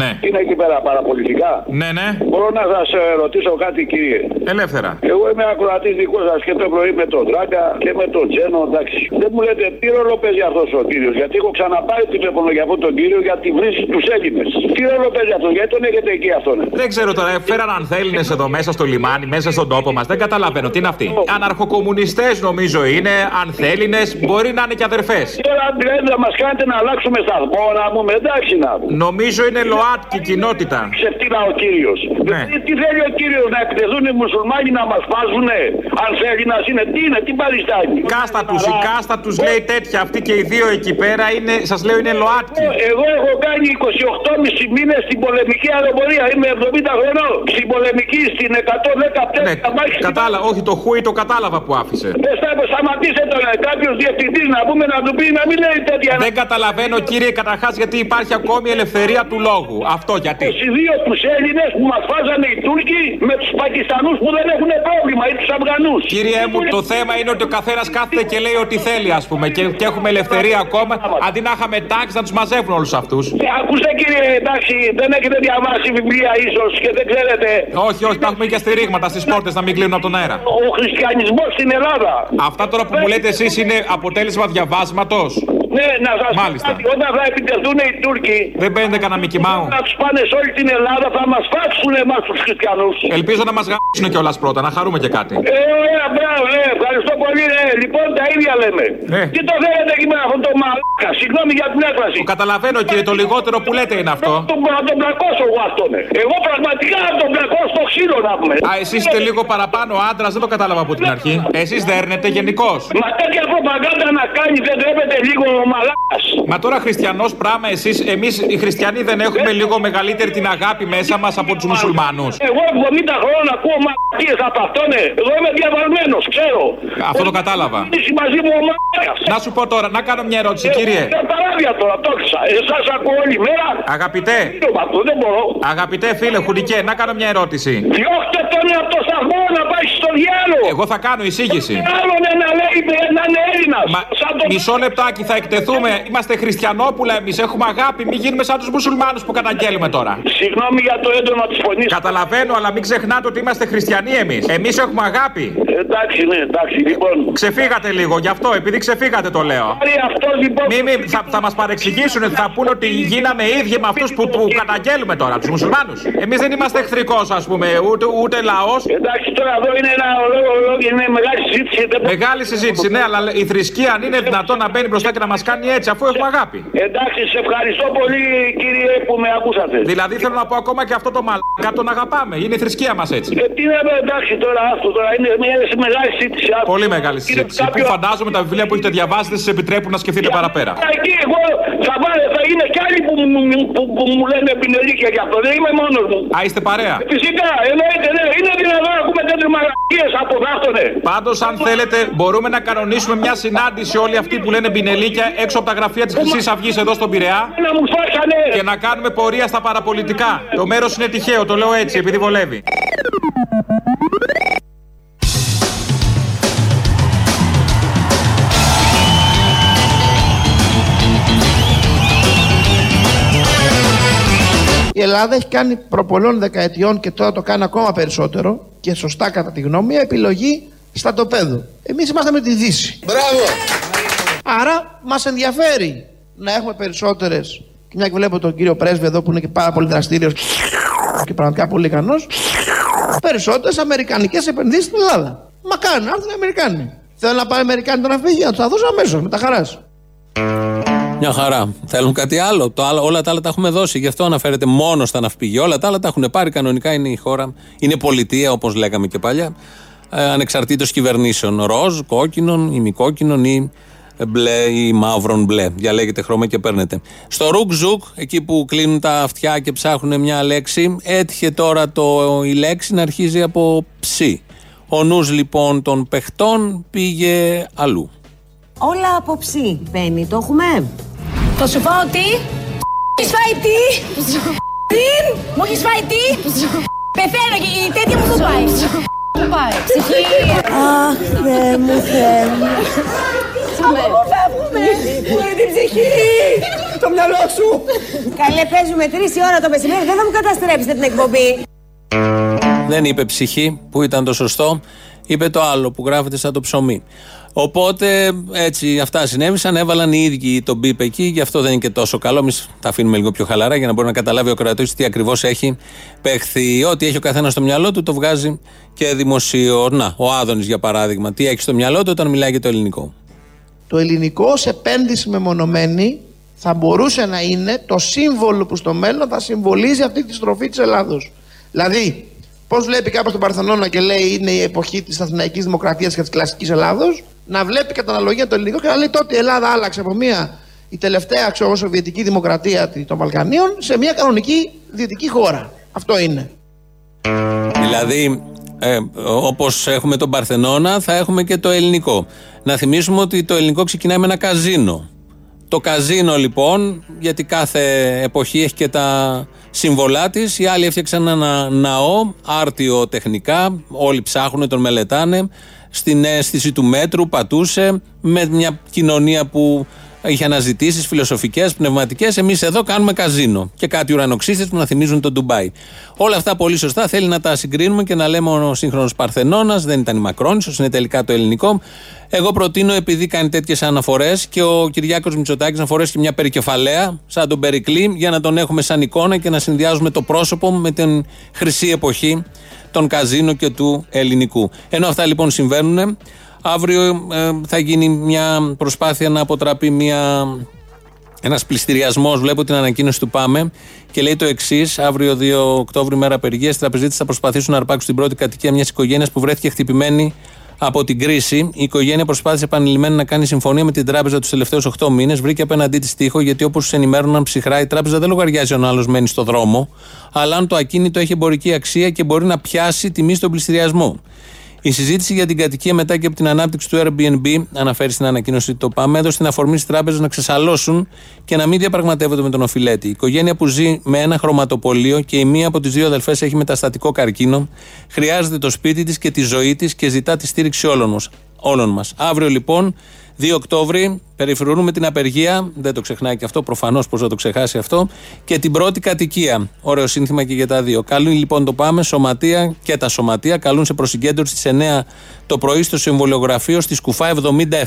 Speaker 17: Ναι.
Speaker 16: Είναι εκεί πέρα παραπολιτικά.
Speaker 17: Ναι, ναι.
Speaker 16: Μπορώ να σας ρωτήσω κάτι, κύριε.
Speaker 17: Ελεύθερα.
Speaker 16: Εγώ είμαι ακροατής δικός σας και το πρωί με τον Τράγκα και με τον Τζένο, εντάξει. Δεν μου λέτε τι ρόλο παίζει αυτός ο κύριος. Γιατί έχω ξαναπάρει τηλέφωνο για αυτόν τον κύριο για τη βρύση τους Έλληνες. Τι ρόλο παίζει αυτός, γιατί τον έχετε εκεί αυτόν.
Speaker 17: Δεν ξέρω τώρα, ε, φέραν ανθέλινε εδώ μέσα στο λιμάνι, μέσα στον τόπο μας. Δεν καταλαβαίνω τι είναι αυτοί. Αναρχοκομμουνιστές νομίζω είναι, ανθέλινε, μπορεί να είναι και αδερφές.
Speaker 16: Τώρα δηλαδή να μας κάνετε να αλλάξουμε σταθμό, να πούμε εντάξει να πούμε.
Speaker 17: Νομίζω είναι ΛΟΑΤΚΙ κοινότητα.
Speaker 16: Ξεφτύλα ο κύριος.
Speaker 17: Ναι.
Speaker 16: Τι, τι θέλει ο κύριος να εκτεθούν οι μουσουλμάνοι να μας πάζουνε. Αν θέλει να είναι, τι είναι, τι παριστάνει.
Speaker 17: Κάστα τους, η κάστα τους λέει τέτοια. Αυτοί και οι δύο εκεί πέρα είναι, σας λέω, είναι ΛΟΑΤΚΙ.
Speaker 16: Εγώ έχω κάνει 28,5 μήνες στην πολεμική αεροπορία. Είμαι 70 χρονών. Στην πολεμική, στην 114
Speaker 17: Ναι, κατάλαβα, όχι το χούι το κατάλαβα που άφησε.
Speaker 16: Δεν θα σταματήστε τον κάποιος διευθυντής να πούμε να του πει να μην λέει τέτοια.
Speaker 17: Δεν καταλαβαίνω κύριε καταρχάς γιατί υπάρχει ακόμη ελευθερία του λόγου. Αυτό γιατί;
Speaker 16: Οι δύο τους Έλληνες που μας φάζανε οι Τούρκοι με τους Πακιστανούς που δεν έχουν πρόβλημα ή τους Αφγανούς.
Speaker 17: Κύριε μου, το θέμα είναι ότι ο καθένας κάθεται και λέει ό,τι θέλει, ας πούμε. Και, και έχουμε ελευθερία ακόμα. Αντί να είχαμε τάξη να τους μαζεύουν όλους αυτούς.
Speaker 16: Ακούστε κύριε, εντάξει, δεν έχετε διαβάσει βιβλία ίσως και δεν ξέρετε.
Speaker 17: Όχι, όχι, τα έχουμε και στηρίγματα στις πόρτες να μην κλείνουν από τον αέρα.
Speaker 16: Ο χριστιανισμός στην Ελλάδα.
Speaker 17: Αυτά τώρα που μου λέτε εσείς είναι αποτέλεσμα διαβάσματος.
Speaker 27: Ναι, να σας πω
Speaker 17: Μάλιστα.
Speaker 27: κάτι. Όταν θα επιτεθούν οι Τούρκοι,
Speaker 17: Δεν παίρνετε κανένα Μικη Μάου.
Speaker 27: να του πάνε σε όλη την Ελλάδα, θα μας φάξουν εμάς τους χριστιανούς.
Speaker 17: Ελπίζω να μας γάμψουν κιόλας πρώτα, να χαρούμε και κάτι.
Speaker 27: Ε, ωραία, μπράβο, ναι, ευχαριστώ πολύ, ναι. Λοιπόν, τα ίδια λέμε.
Speaker 17: Ναι.
Speaker 27: Τι το θέλετε εκεί με αυτόν τον μαλάκα, συγγνώμη για την έκφραση.
Speaker 17: Το καταλαβαίνω κύριε, το λιγότερο που λέτε είναι αυτό.
Speaker 27: Τον, να τον πλακώσω εγώ αυτόν. ε. Εγώ πραγματικά να τον πλακώσω στο ξύλο να πούμε.
Speaker 17: Α, εσείς είστε λίγο παραπάνω άντρας, δεν το κατάλαβα από την αρχή. Εσείς δέρνετε γενικώς.
Speaker 27: Μα τέτοια προπαγάνδα να κάνει δεν τρέπεται λίγο ο μαλάκας.
Speaker 17: Μα τώρα χριστιανός πράγμα εσείς, εμείς οι χριστιανοί δεν έχουμε λίγο μεγαλύτερη την αγάπη μέσα μας από τους μουσουλμάνους.
Speaker 27: Εγώ 70 χρόνια ακούω μαλακίες από αυτόν, ε. Εγώ είμαι διαβαλμένος, ξέρω.
Speaker 17: Αυτό το κατάλαβα.
Speaker 27: Είσαι μαζί μου ο μαλάκας.
Speaker 17: Να σου πω τώρα, να κάνω μια ερώτηση,
Speaker 27: Ε,
Speaker 17: κύριε.
Speaker 27: Είναι παράδειγμα τώρα, το έξα. Εσάς ακούω όλη μέρα.
Speaker 17: Αγαπητέ,
Speaker 27: Με αυτό δεν μπορώ.
Speaker 17: αγαπητέ φίλε Χουρικέ, να κάνω μια ερώτηση.
Speaker 27: Διώχτε τον από το σταθμό να πάει στο διάλογο.
Speaker 17: Εγώ θα κάνω εισήγηση.
Speaker 27: Άλλον να λέει να είναι Έλληνας.
Speaker 17: Μα μισό λεπτάκι θα εκτεθούμε. Είμαστε χριστιανόπουλα εμείς. Έχουμε αγάπη. Μην γίνουμε σαν τους μουσουλμάνους που καταγγέλουμε τώρα.
Speaker 27: Συγγνώμη για το έντονο της φωνής.
Speaker 17: Καταλαβαίνω, αλλά μην ξεχνάτε ότι είμαστε χριστιανοί εμείς. Εμείς έχουμε αγάπη.
Speaker 27: Εντάξει, ναι, εντάξει, λοιπόν.
Speaker 17: Ξεφύγατε λίγο, γι' αυτό, επειδή ξεφύγατε το λέω.
Speaker 27: Άρη, αυτό λοιπόν.
Speaker 17: Μη, μη, θα, θα μας παρεξηγήσουν, θα πούνε ότι γίναμε ίδιοι με αυτούς που, που καταγγέλουμε τώρα, τους μουσουλμάνους. Εμείς δεν είμαστε εχθρικός, ας πούμε, ούτε, ούτε λαός.
Speaker 27: Εντάξει, τώρα εδώ είναι ένα ολόγο, είναι μεγάλη συζήτηση. δεν-
Speaker 17: Μεγάλη συζήτηση, ναι, αλλά η θρησκεία αν είναι δυνατόν να μπαίνει μπροστά και να μας κάνει έτσι, αφού έχουμε αγάπη.
Speaker 27: Εντάξει, σε ευχαριστώ πολύ κύριε που με ακούσατε.
Speaker 17: Δηλαδή θέλω να πω ακόμα και αυτό το μαλάκα τον αγαπάμε. Είναι η θρησκεία μας έτσι.
Speaker 27: Ε, τι να πω, εντάξει τώρα αυτό τώρα είναι μια μεγάλη συζήτηση. άκου.
Speaker 17: Πολύ μεγάλη συζήτηση. Που φαντάζομαι τα βιβλία που έχετε διαβάσει δεν σας επιτρέπουν να σκεφτείτε παραπέρα.
Speaker 27: Εκεί εγώ θα, βάλω, θα είναι κι άλλοι που, μου- μου- που, που μου λένε πινελίκια γι' αυτό. Δεν είμαι μόνος μου.
Speaker 17: Α, είστε παρέα.
Speaker 27: Φυσικά, εννοείται, ναι. Είναι δυνατόν να ακούμε τέτοιες μαλακίες από δάφτονε.
Speaker 17: Πάντως, αν θέλετε, μπορούμε να κανονίσουμε μια συνάντηση όλοι αυτοί που λένε μπινελίκια έξω από τα γραφεία της Χρυσής Αυγής εδώ στον Πειραιά.
Speaker 27: Να μου φάξανε.
Speaker 17: Και να κάνουμε πορεία στα παραπολιτικά. Το μέρος είναι τυχαίο, το λέω έτσι, επειδή βολεύει.
Speaker 1: Η Ελλάδα έχει κάνει προπολών δεκαετιών και τώρα το κάνει ακόμα περισσότερο και σωστά κατά τη γνώμη μια επιλογή στα τοπέδου. Εμείς είμαστε με τη Δύση.
Speaker 24: Μπράβο.
Speaker 1: Άρα μας ενδιαφέρει να έχουμε περισσότερες και μια και βλέπω τον κύριο Πρέσβη εδώ που είναι και πάρα πολύ δραστήριος και πραγματικά πολύ ικανός περισσότερες αμερικανικές επενδύσεις στην Ελλάδα. Μακάρι να έρθουν οι Αμερικάνοι. Θέλω να πάνε οι Αμερικάνοι τώρα να φύγει, να τους τα δώσω αμέσως με τα χαράς.
Speaker 2: Μια χαρά. Θέλουν κάτι άλλο. Το άλλο. Όλα τα άλλα τα έχουμε δώσει. Γι' αυτό αναφέρεται μόνο στα ναυπηγεία. Όλα τα άλλα τα έχουν πάρει. Κανονικά είναι η χώρα. Είναι πολιτεία, όπως λέγαμε και παλιά. Ε, Ανεξαρτήτως κυβερνήσεων. Ροζ, κόκκινων, ημικόκκινων ή μπλε ή μαύρον μπλε. Διαλέγετε χρώμα και παίρνετε. Στο ρουκ-ζουκ, εκεί που κλείνουν τα αυτιά και ψάχνουν μια λέξη, έτυχε τώρα το, η λέξη να αρχίζει από ψι. Ο νους λοιπόν των παιχτών πήγε αλλού.
Speaker 28: Όλα από ψή μπαίνει, το έχουμε; Θα σου πω τι; Έχεις φάει τι; Τι; Μου έχεις φάει τι; Πεθαίνω και η τέτοια μου το πάει. Μου πάει. Ψυχή. Αχ, Θεέ μου, Θεέ μου. Από πού φεύγουμε. Πού την ψυχή. Το μυαλό σου. Καλέ, παίζουμε τρεις η ώρα το μεσημέρι. Δεν θα μου καταστρέψετε την εκπομπή.
Speaker 2: Δεν είπε ψυχή που ήταν το σωστό, είπε το άλλο που γράφεται σαν το ψωμί. Οπότε έτσι αυτά συνέβησαν, έβαλαν οι ίδιοι τον μπίπ εκεί, γι' αυτό δεν είναι και τόσο καλό. Εμείς τα αφήνουμε λίγο πιο χαλαρά για να μπορεί να καταλάβει ο κρατή τι ακριβώς έχει παιχθεί. Ό,τι έχει ο καθένας στο μυαλό του το βγάζει και δημοσίω. Να, ο Άδωνης για παράδειγμα, τι έχει στο μυαλό του όταν μιλάει για το ελληνικό.
Speaker 1: Το ελληνικό ως επένδυση μεμονωμένη θα μπορούσε να είναι το σύμβολο που στο μέλλον θα συμβολίζει αυτή τη στροφή της Ελλάδος. Δηλαδή, πώς βλέπει κάποιος τον Παρθενώνα και λέει είναι η εποχή της Αθηναϊκής Δημοκρατίας και της κλασικής Ελλάδος, να βλέπει κατά αναλογία το ελληνικό και να λέει τότε η Ελλάδα άλλαξε από μια η τελευταία ξέρω, εγώ, Σοβιετική Δημοκρατία των Βαλκανίων σε μια κανονική δυτική χώρα. Αυτό είναι.
Speaker 2: Δηλαδή, ε, όπως έχουμε τον Παρθενώνα, θα έχουμε και το ελληνικό. Να θυμίσουμε ότι το ελληνικό ξεκινάει με ένα καζίνο. Το καζίνο λοιπόν, γιατί κάθε εποχή έχει και τα σύμβολά της. Οι άλλοι έφτιαξαν ένα ναό, άρτιο τεχνικά. Όλοι ψάχνουν, τον μελετάνε. Στην αίσθηση του μέτρου πατούσε με μια κοινωνία που Είχε αναζητήσεις φιλοσοφικές, πνευματικές. Εμείς εδώ κάνουμε καζίνο. Και κάτι ουρανοξύστες που να θυμίζουν τον Ντουμπάι. Όλα αυτά πολύ σωστά θέλει να τα συγκρίνουμε και να λέμε ο σύγχρονος Παρθενώνας δεν ήταν η Μακρόνισο, είναι τελικά το ελληνικό. Εγώ προτείνω, επειδή κάνει τέτοιες αναφορές, και ο Κυριάκος Μητσοτάκης να φορέσει και μια περικεφαλαία, σαν τον Περικλή, για να τον έχουμε σαν εικόνα και να συνδυάζουμε το πρόσωπο με την χρυσή εποχή των καζίνο και του ελληνικού. Ενώ αυτά λοιπόν συμβαίνουν, αύριο ε, θα γίνει μια προσπάθεια να αποτραπεί μια ένας πληστηριασμός, βλέπω την ανακοίνωση του Πάμε και λέει το εξής: Αύριο 2 Οκτώβρη, μέρα απεργίας, οι τραπεζίτες θα προσπαθήσουν να αρπάξουν την πρώτη κατοικία μιας οικογένειας που βρέθηκε χτυπημένη από την κρίση. Η οικογένεια προσπάθησε επανειλημμένα να κάνει συμφωνία με την τράπεζα τους τελευταίους 8 μήνες. Βρήκε απέναντί της τείχο γιατί όπως τους ενημέρωναν ψυχρά, η τράπεζα δεν λογαριάζει αν ο άλλος μένει στο δρόμο, αλλά αν το ακίνητο έχει εμπορική αξία και μπορεί να πιάσει τιμή στον πληστηριασμό. Η συζήτηση για την κατοικία μετά και από την ανάπτυξη του Airbnb, αναφέρει στην ανακοίνωση το ΠΑΜ, έδωσε την αφορμή στι τράπεζε να ξεσαλώσουν και να μην διαπραγματεύονται με τον οφειλέτη. Η οικογένεια που ζει με ένα χρωματοπολείο και η μία από τις δύο αδελφές έχει μεταστατικό καρκίνο, χρειάζεται το σπίτι της και τη ζωή της και ζητά τη στήριξη όλων μας. Όλων μας. Αύριο λοιπόν, 2 Οκτώβρη, περιφρονούμε την απεργία. Δεν το ξεχνάει και αυτό, προφανώς πώ θα το ξεχάσει αυτό. Και την πρώτη κατοικία. Ωραίο σύνθημα και για τα δύο. Καλούν λοιπόν το πάμε, σωματεία και τα σωματεία. Καλούν σε προσυγκέντρωση στι 9 το πρωί στο συμβολιογραφείο στη Σκουφά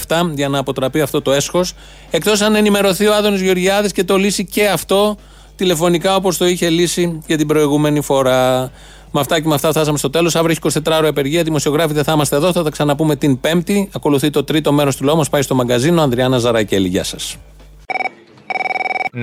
Speaker 2: 77 για να αποτραπεί αυτό το έσχος. Εκτός αν ενημερωθεί ο Άδωνης Γεωργιάδης και το λύσει και αυτό τηλεφωνικά όπως το είχε λύσει και την προηγούμενη φορά. Με αυτά και με αυτά φτάσαμε στο τέλος. Αύριο έχει 24 ώρα απεργία. Δημοσιογράφοι δεν θα είμαστε εδώ. Θα τα ξαναπούμε την Πέμπτη. Ακολουθεί το τρίτο μέρος του λόγου. Πάει στο μαγκαζίνο. Ανδριάννα Ζαρακέλη. Γεια σας.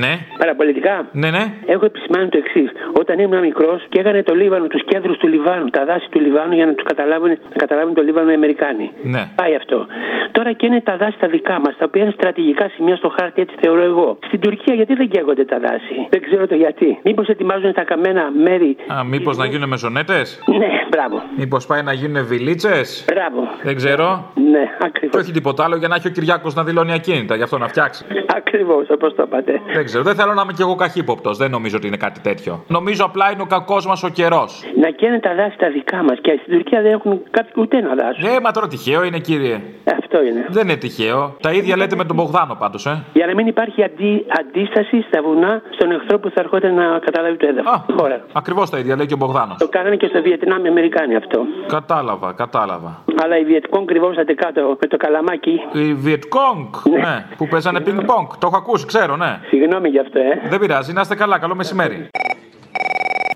Speaker 17: Ναι.
Speaker 29: Παραπολιτικά.
Speaker 17: Ναι, ναι.
Speaker 29: Έχω επισημάνει το εξής. Όταν ήμουν μικρός και έκανε το Λίβανο, τους κέντρους του Λιβάνου, τα δάση του Λιβάνου για να τους καταλάβουν, να καταλάβουν το Λίβανο οι Αμερικάνοι.
Speaker 17: Ναι.
Speaker 29: Πάει αυτό. Τώρα και είναι τα δάση τα δικά μας, τα οποία είναι στρατηγικά σημεία στο χάρτη, έτσι θεωρώ εγώ. Στην Τουρκία γιατί δεν καίγονται τα δάση; Δεν ξέρω το γιατί. Μήπως ετοιμάζουν τα καμένα μέρη;
Speaker 17: Α, μήπως να γίνουν μεζονέτε.
Speaker 29: Ναι, μπράβο.
Speaker 17: Μήπως πάει να γίνουν βιλίτσες;
Speaker 29: Μπράβο.
Speaker 17: Δεν ξέρω.
Speaker 29: Ναι, ακριβώς.
Speaker 17: Όχι τίποτα άλλο για να έχει ο Κυριάκος να δηλώνει ακίνητα, γι' αυτό να φτιάξει.
Speaker 29: Ακριβώς, όπως το είπατε.
Speaker 17: Δεν ξέρω, δεν θέλω να είμαι κι εγώ καχύποπτος. Δεν νομίζω ότι είναι κάτι τέτοιο. Νομίζω απλά είναι ο κακός μας ο καιρός.
Speaker 29: Να καίνε τα δάση τα δικά μας και στην Τουρκία δεν έχουν κάποιο ούτε ένα δάσο.
Speaker 17: Ε, μα τώρα τυχαίο είναι, κύριε.
Speaker 29: Αυτό είναι.
Speaker 17: Δεν είναι τυχαίο. Τα ίδια λέτε με τον Μπογδάνο πάντως, ε.
Speaker 29: Για να μην υπάρχει αντί, αντίσταση στα βουνά στον εχθρό που θα ερχόταν να καταλάβει το έδαφος. Χώρα.
Speaker 17: Ακριβώς τα ίδια λέει και ο Μπογδάνος.
Speaker 29: Το κάνανε και στο Βιετνάμ οι Αμερικάνοι αυτό.
Speaker 17: Κατάλαβα, κατάλαβα.
Speaker 29: Αλλά οι Βιετκόν κρυβόσατε κάτω με το καλαμάκι.
Speaker 17: Οι Βιετκόγκ, ναι. που παίζανε πινκ-πονκ. Το έχω ακούσει, ξέρω, ναι.
Speaker 29: Συγγνώμη γι' αυτό, ε.
Speaker 17: Δεν πειράζει, να είστε καλά, καλό μεσημέρι.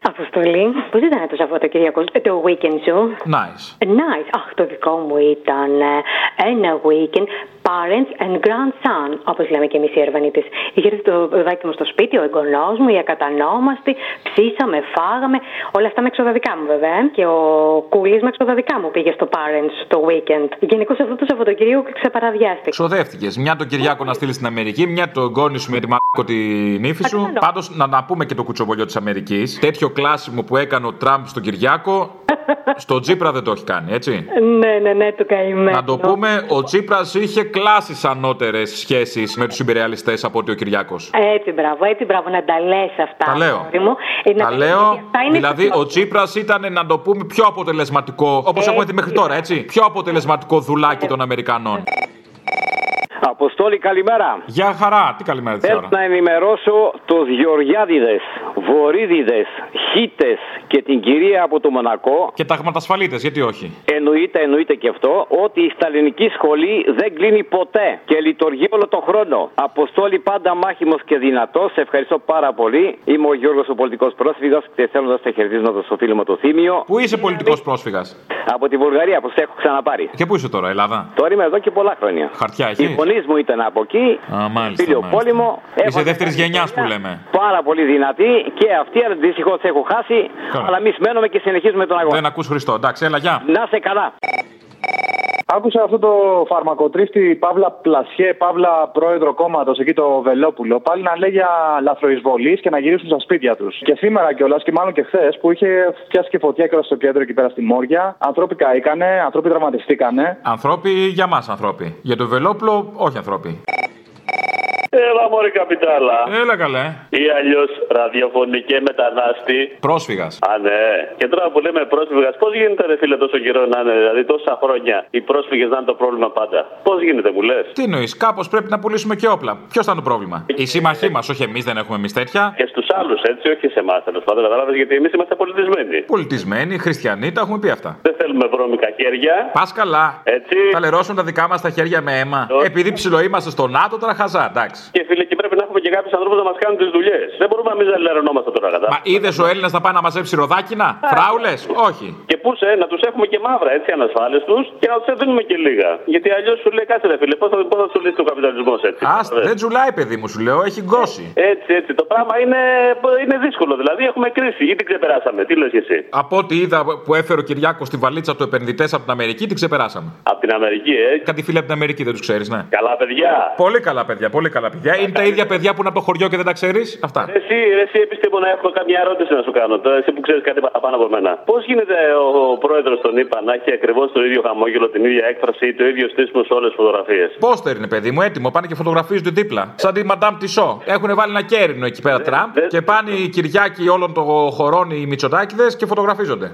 Speaker 30: Αποστολή, πώς ήταν το Σαββατοκύριακο, ε, το weekend σου;
Speaker 17: Nice.
Speaker 30: Nice. Αχ, το δικό μου ήταν ε, ένα weekend parents and grandson, όπως λέμε και εμείς οι Ερβανίτε. Είχε έρθει το παιδάκι μου στο σπίτι, ο εγγονός μου, οι ακατανόμαστοι, ψήσαμε, φάγαμε. Όλα αυτά με εξοδαδικά μου βέβαια. ε. Και ο Κούλης με εξοδαδικά μου πήγε στο parents το weekend. Γενικώς αυτό το Σαββατοκύριακο ξεπαραδιάστηκε.
Speaker 17: Ξοδεύτηκες. Μια τον Κυριάκο να στείλεις στην Αμερική, μια τον γόνι σου με τη μάκο την ύφη σου.
Speaker 30: Ακριβώς.
Speaker 17: Πάντως να, να πούμε και το κουτσομπολιό της Αμερικής. Τέτοιο κλάσιμο που έκανε ο Τραμπ στον Κυριάκο, στο Τζίπρα δεν το έχει κάνει, έτσι;
Speaker 30: ναι, ναι, ναι, του καημένο.
Speaker 17: Να το πούμε, ο Τσίπρα είχε κλάσεις ανώτερες σχέσεις με τους υπερεαλιστέ από ότι ο Κυριάκος;
Speaker 30: Έτσι, μπράβο, έτσι, μπράβο, να τα λες αυτά.
Speaker 17: Τα λέω.
Speaker 30: αγόρι Μου. Ε, να
Speaker 17: Τα
Speaker 30: τα
Speaker 17: λέω,
Speaker 30: γιατί αυτά είναι
Speaker 17: δηλαδή ο Τσίπρας ήταν να το πούμε πιο αποτελεσματικό, όπως έχουμε δει μέχρι τώρα, έτσι. Πιο αποτελεσματικό δουλάκι των Αμερικανών.
Speaker 31: Αποστόλη, καλημέρα.
Speaker 17: Γεια χαρά, τι καλημέρα τη
Speaker 31: Θέλω
Speaker 17: ώρα.
Speaker 31: να ενημερώσω τους Γεωργιάδηδες, Βορύδηδες, Χίτες και την κυρία από το Μονακό.
Speaker 17: Και ταγματασφαλίτε, γιατί όχι;
Speaker 31: Εννοείται, εννοείται και αυτό, ότι η σταλινική σχολή δεν κλείνει ποτέ και λειτουργεί όλο τον χρόνο. Αποστόλη πάντα μάχημος και δυνατός. Σε ευχαριστώ πάρα πολύ. Είμαι ο Γιώργος, ο πολιτικός πρόσφυγας και θέλω να σε χαιρετίζω στο φίλο μου το Θήμιο.
Speaker 17: Πού είσαι πολιτικός πρόσφυγας;
Speaker 31: Από τη Βουλγαρία που σε έχω ξαναπάρει.
Speaker 17: Και πού είσαι τώρα, Ελλάδα;
Speaker 31: Τώρα είμαι εδώ και πολλά χρόνια.
Speaker 17: Χαρτιά
Speaker 31: Οι
Speaker 17: έχει.
Speaker 31: Γονεί μου ήταν από εκεί.
Speaker 17: Α, μάλιστα.
Speaker 31: Φίλιο
Speaker 17: μάλιστα.
Speaker 31: πόλεμο.
Speaker 17: Είσαι δεύτερης γενιάς που λέμε.
Speaker 31: Πάρα πολύ δυνατή και αυτή δυστυχώς έχω χάσει.
Speaker 17: Καλά.
Speaker 31: Αλλά εμείς μένουμε και συνεχίζουμε τον αγώνα.
Speaker 17: Δεν ακούς Χριστό. Εντάξει, έλα, γεια.
Speaker 31: Να είσαι καλά.
Speaker 32: Άκουσα αυτό το φαρμακοτρίφτη Παύλα Πλασιέ, Παύλα πρόεδρο κόμματος εκεί το Βελόπουλο, πάλι να λέει για λαθροεισβολή και να γυρίσουν στα σπίτια τους. Και σήμερα κιόλας, και μάλλον και χθες, που είχε φτιάσει και φωτιά και στο κέντρο εκεί πέρα στη Μόρια, ανθρώποι καήκανε, ανθρώποι τραυματιστήκανε.
Speaker 17: Ανθρώποι για μας, ανθρώποι. Για το Βελόπουλο, όχι ανθρώποι.
Speaker 33: Έλα, Μωρή Καπιτάλα.
Speaker 17: Έλα καλέ.
Speaker 33: Ή αλλιώς ραδιοφωνική μετανάστη.
Speaker 17: Πρόσφυγας.
Speaker 33: Α, ναι. Και τώρα που λέμε πρόσφυγας, πώς γίνεται, ρε φίλε, τόσο καιρό να είναι, δηλαδή τόσα χρόνια οι πρόσφυγες να είναι το πρόβλημα πάντα; Πώς γίνεται, μου λες;
Speaker 17: Τι εννοείς, κάπως πρέπει να πουλήσουμε και όπλα. Ποιος θα είναι το πρόβλημα; Οι σύμμαχοί μας, όχι εμείς, δεν έχουμε εμείς τέτοια.
Speaker 33: Και στους άλλους, έτσι, όχι σε εμάς, τέλος πάντων, κατάλαβες, γιατί εμείς είμαστε πολιτισμένοι.
Speaker 17: Πολιτισμένοι, χριστιανοί, τα έχουμε πει αυτά.
Speaker 33: Δεν θέλουμε βρώμικα χέρια.
Speaker 17: Πας καλά.
Speaker 33: Έτσι.
Speaker 17: Θα λερώσουν τα δικά μας τα χέρια με αίμα. Επειδή ψηλό είμαστε στο ΝΑΤΟ, τώρα χαζά, εντάξει.
Speaker 33: Και φίλε, και πρέπει να έχουμε και κάποιους ανθρώπους να μας κάνουν τις δουλειές. Δεν μπορούμε εμείς να λερωνόμαστε τώρα, κατά.
Speaker 17: Μα είδες ο Έλληνας να πάει να μαζέψει ροδάκινα, φράουλες, όχι.
Speaker 33: Και πού σε, να τους έχουμε και μαύρα έτσι ανασφάλιστου και να τους δίνουμε και λίγα. Γιατί αλλιώς σου λέει κάτσε ρε φίλε, πώς θα, πώς θα σου λύσει ο καπιταλισμός έτσι.
Speaker 17: Α, δεν τζουλάει, παιδί μου, σου λέω, έχει γκώσει.
Speaker 33: Έτσι, έτσι. Το πράγμα είναι, είναι δύσκολο. Δηλαδή έχουμε κρίση ή την ξεπεράσαμε. Τι λες εσύ.
Speaker 17: Από ό,τι είδα που έφερε ο Κυριάκος στη βαλίτσα του επενδυτές από την Αμερική, την ξεπεράσαμε.
Speaker 33: Από την Αμερική, ε.
Speaker 17: Κάτι φίλοι από την Αμερική δεν τους ξέρεις, ναι.
Speaker 33: Καλά παιδιά.
Speaker 17: Πολύ καλά παιδιά, πολύ καλά παιδιά. Είναι τα ίδια παιδιά που είναι από το χωριό και δεν τα ξέρεις. Αυτά.
Speaker 33: Ρε Εσύ, ρε εσύ, πιστεύω να έχω καμιά ερώτηση να σου κάνω. Τώρα, εσύ που ξέρεις κάτι παραπάνω από μένα. Πώς γίνεται ο, ο πρόεδρος των ΗΠΑ να έχει ακριβώς το ίδιο χαμόγελο, την ίδια έκφραση ή το ίδιο στήσιμο σε όλες τις φωτογραφίες;
Speaker 17: Πόστερ είναι, παιδί μου, έτοιμο. Πάνε και φωτογραφίζονται δίπλα. Σαν τη Μαντάμ Τισό. Έχουν βάλει ένα κέρινο εκεί πέρα Τραμπ και πάνε οι Κυριάκοι όλων των χωρών οι Μητσοτάκηδες και φωτογραφίζονται.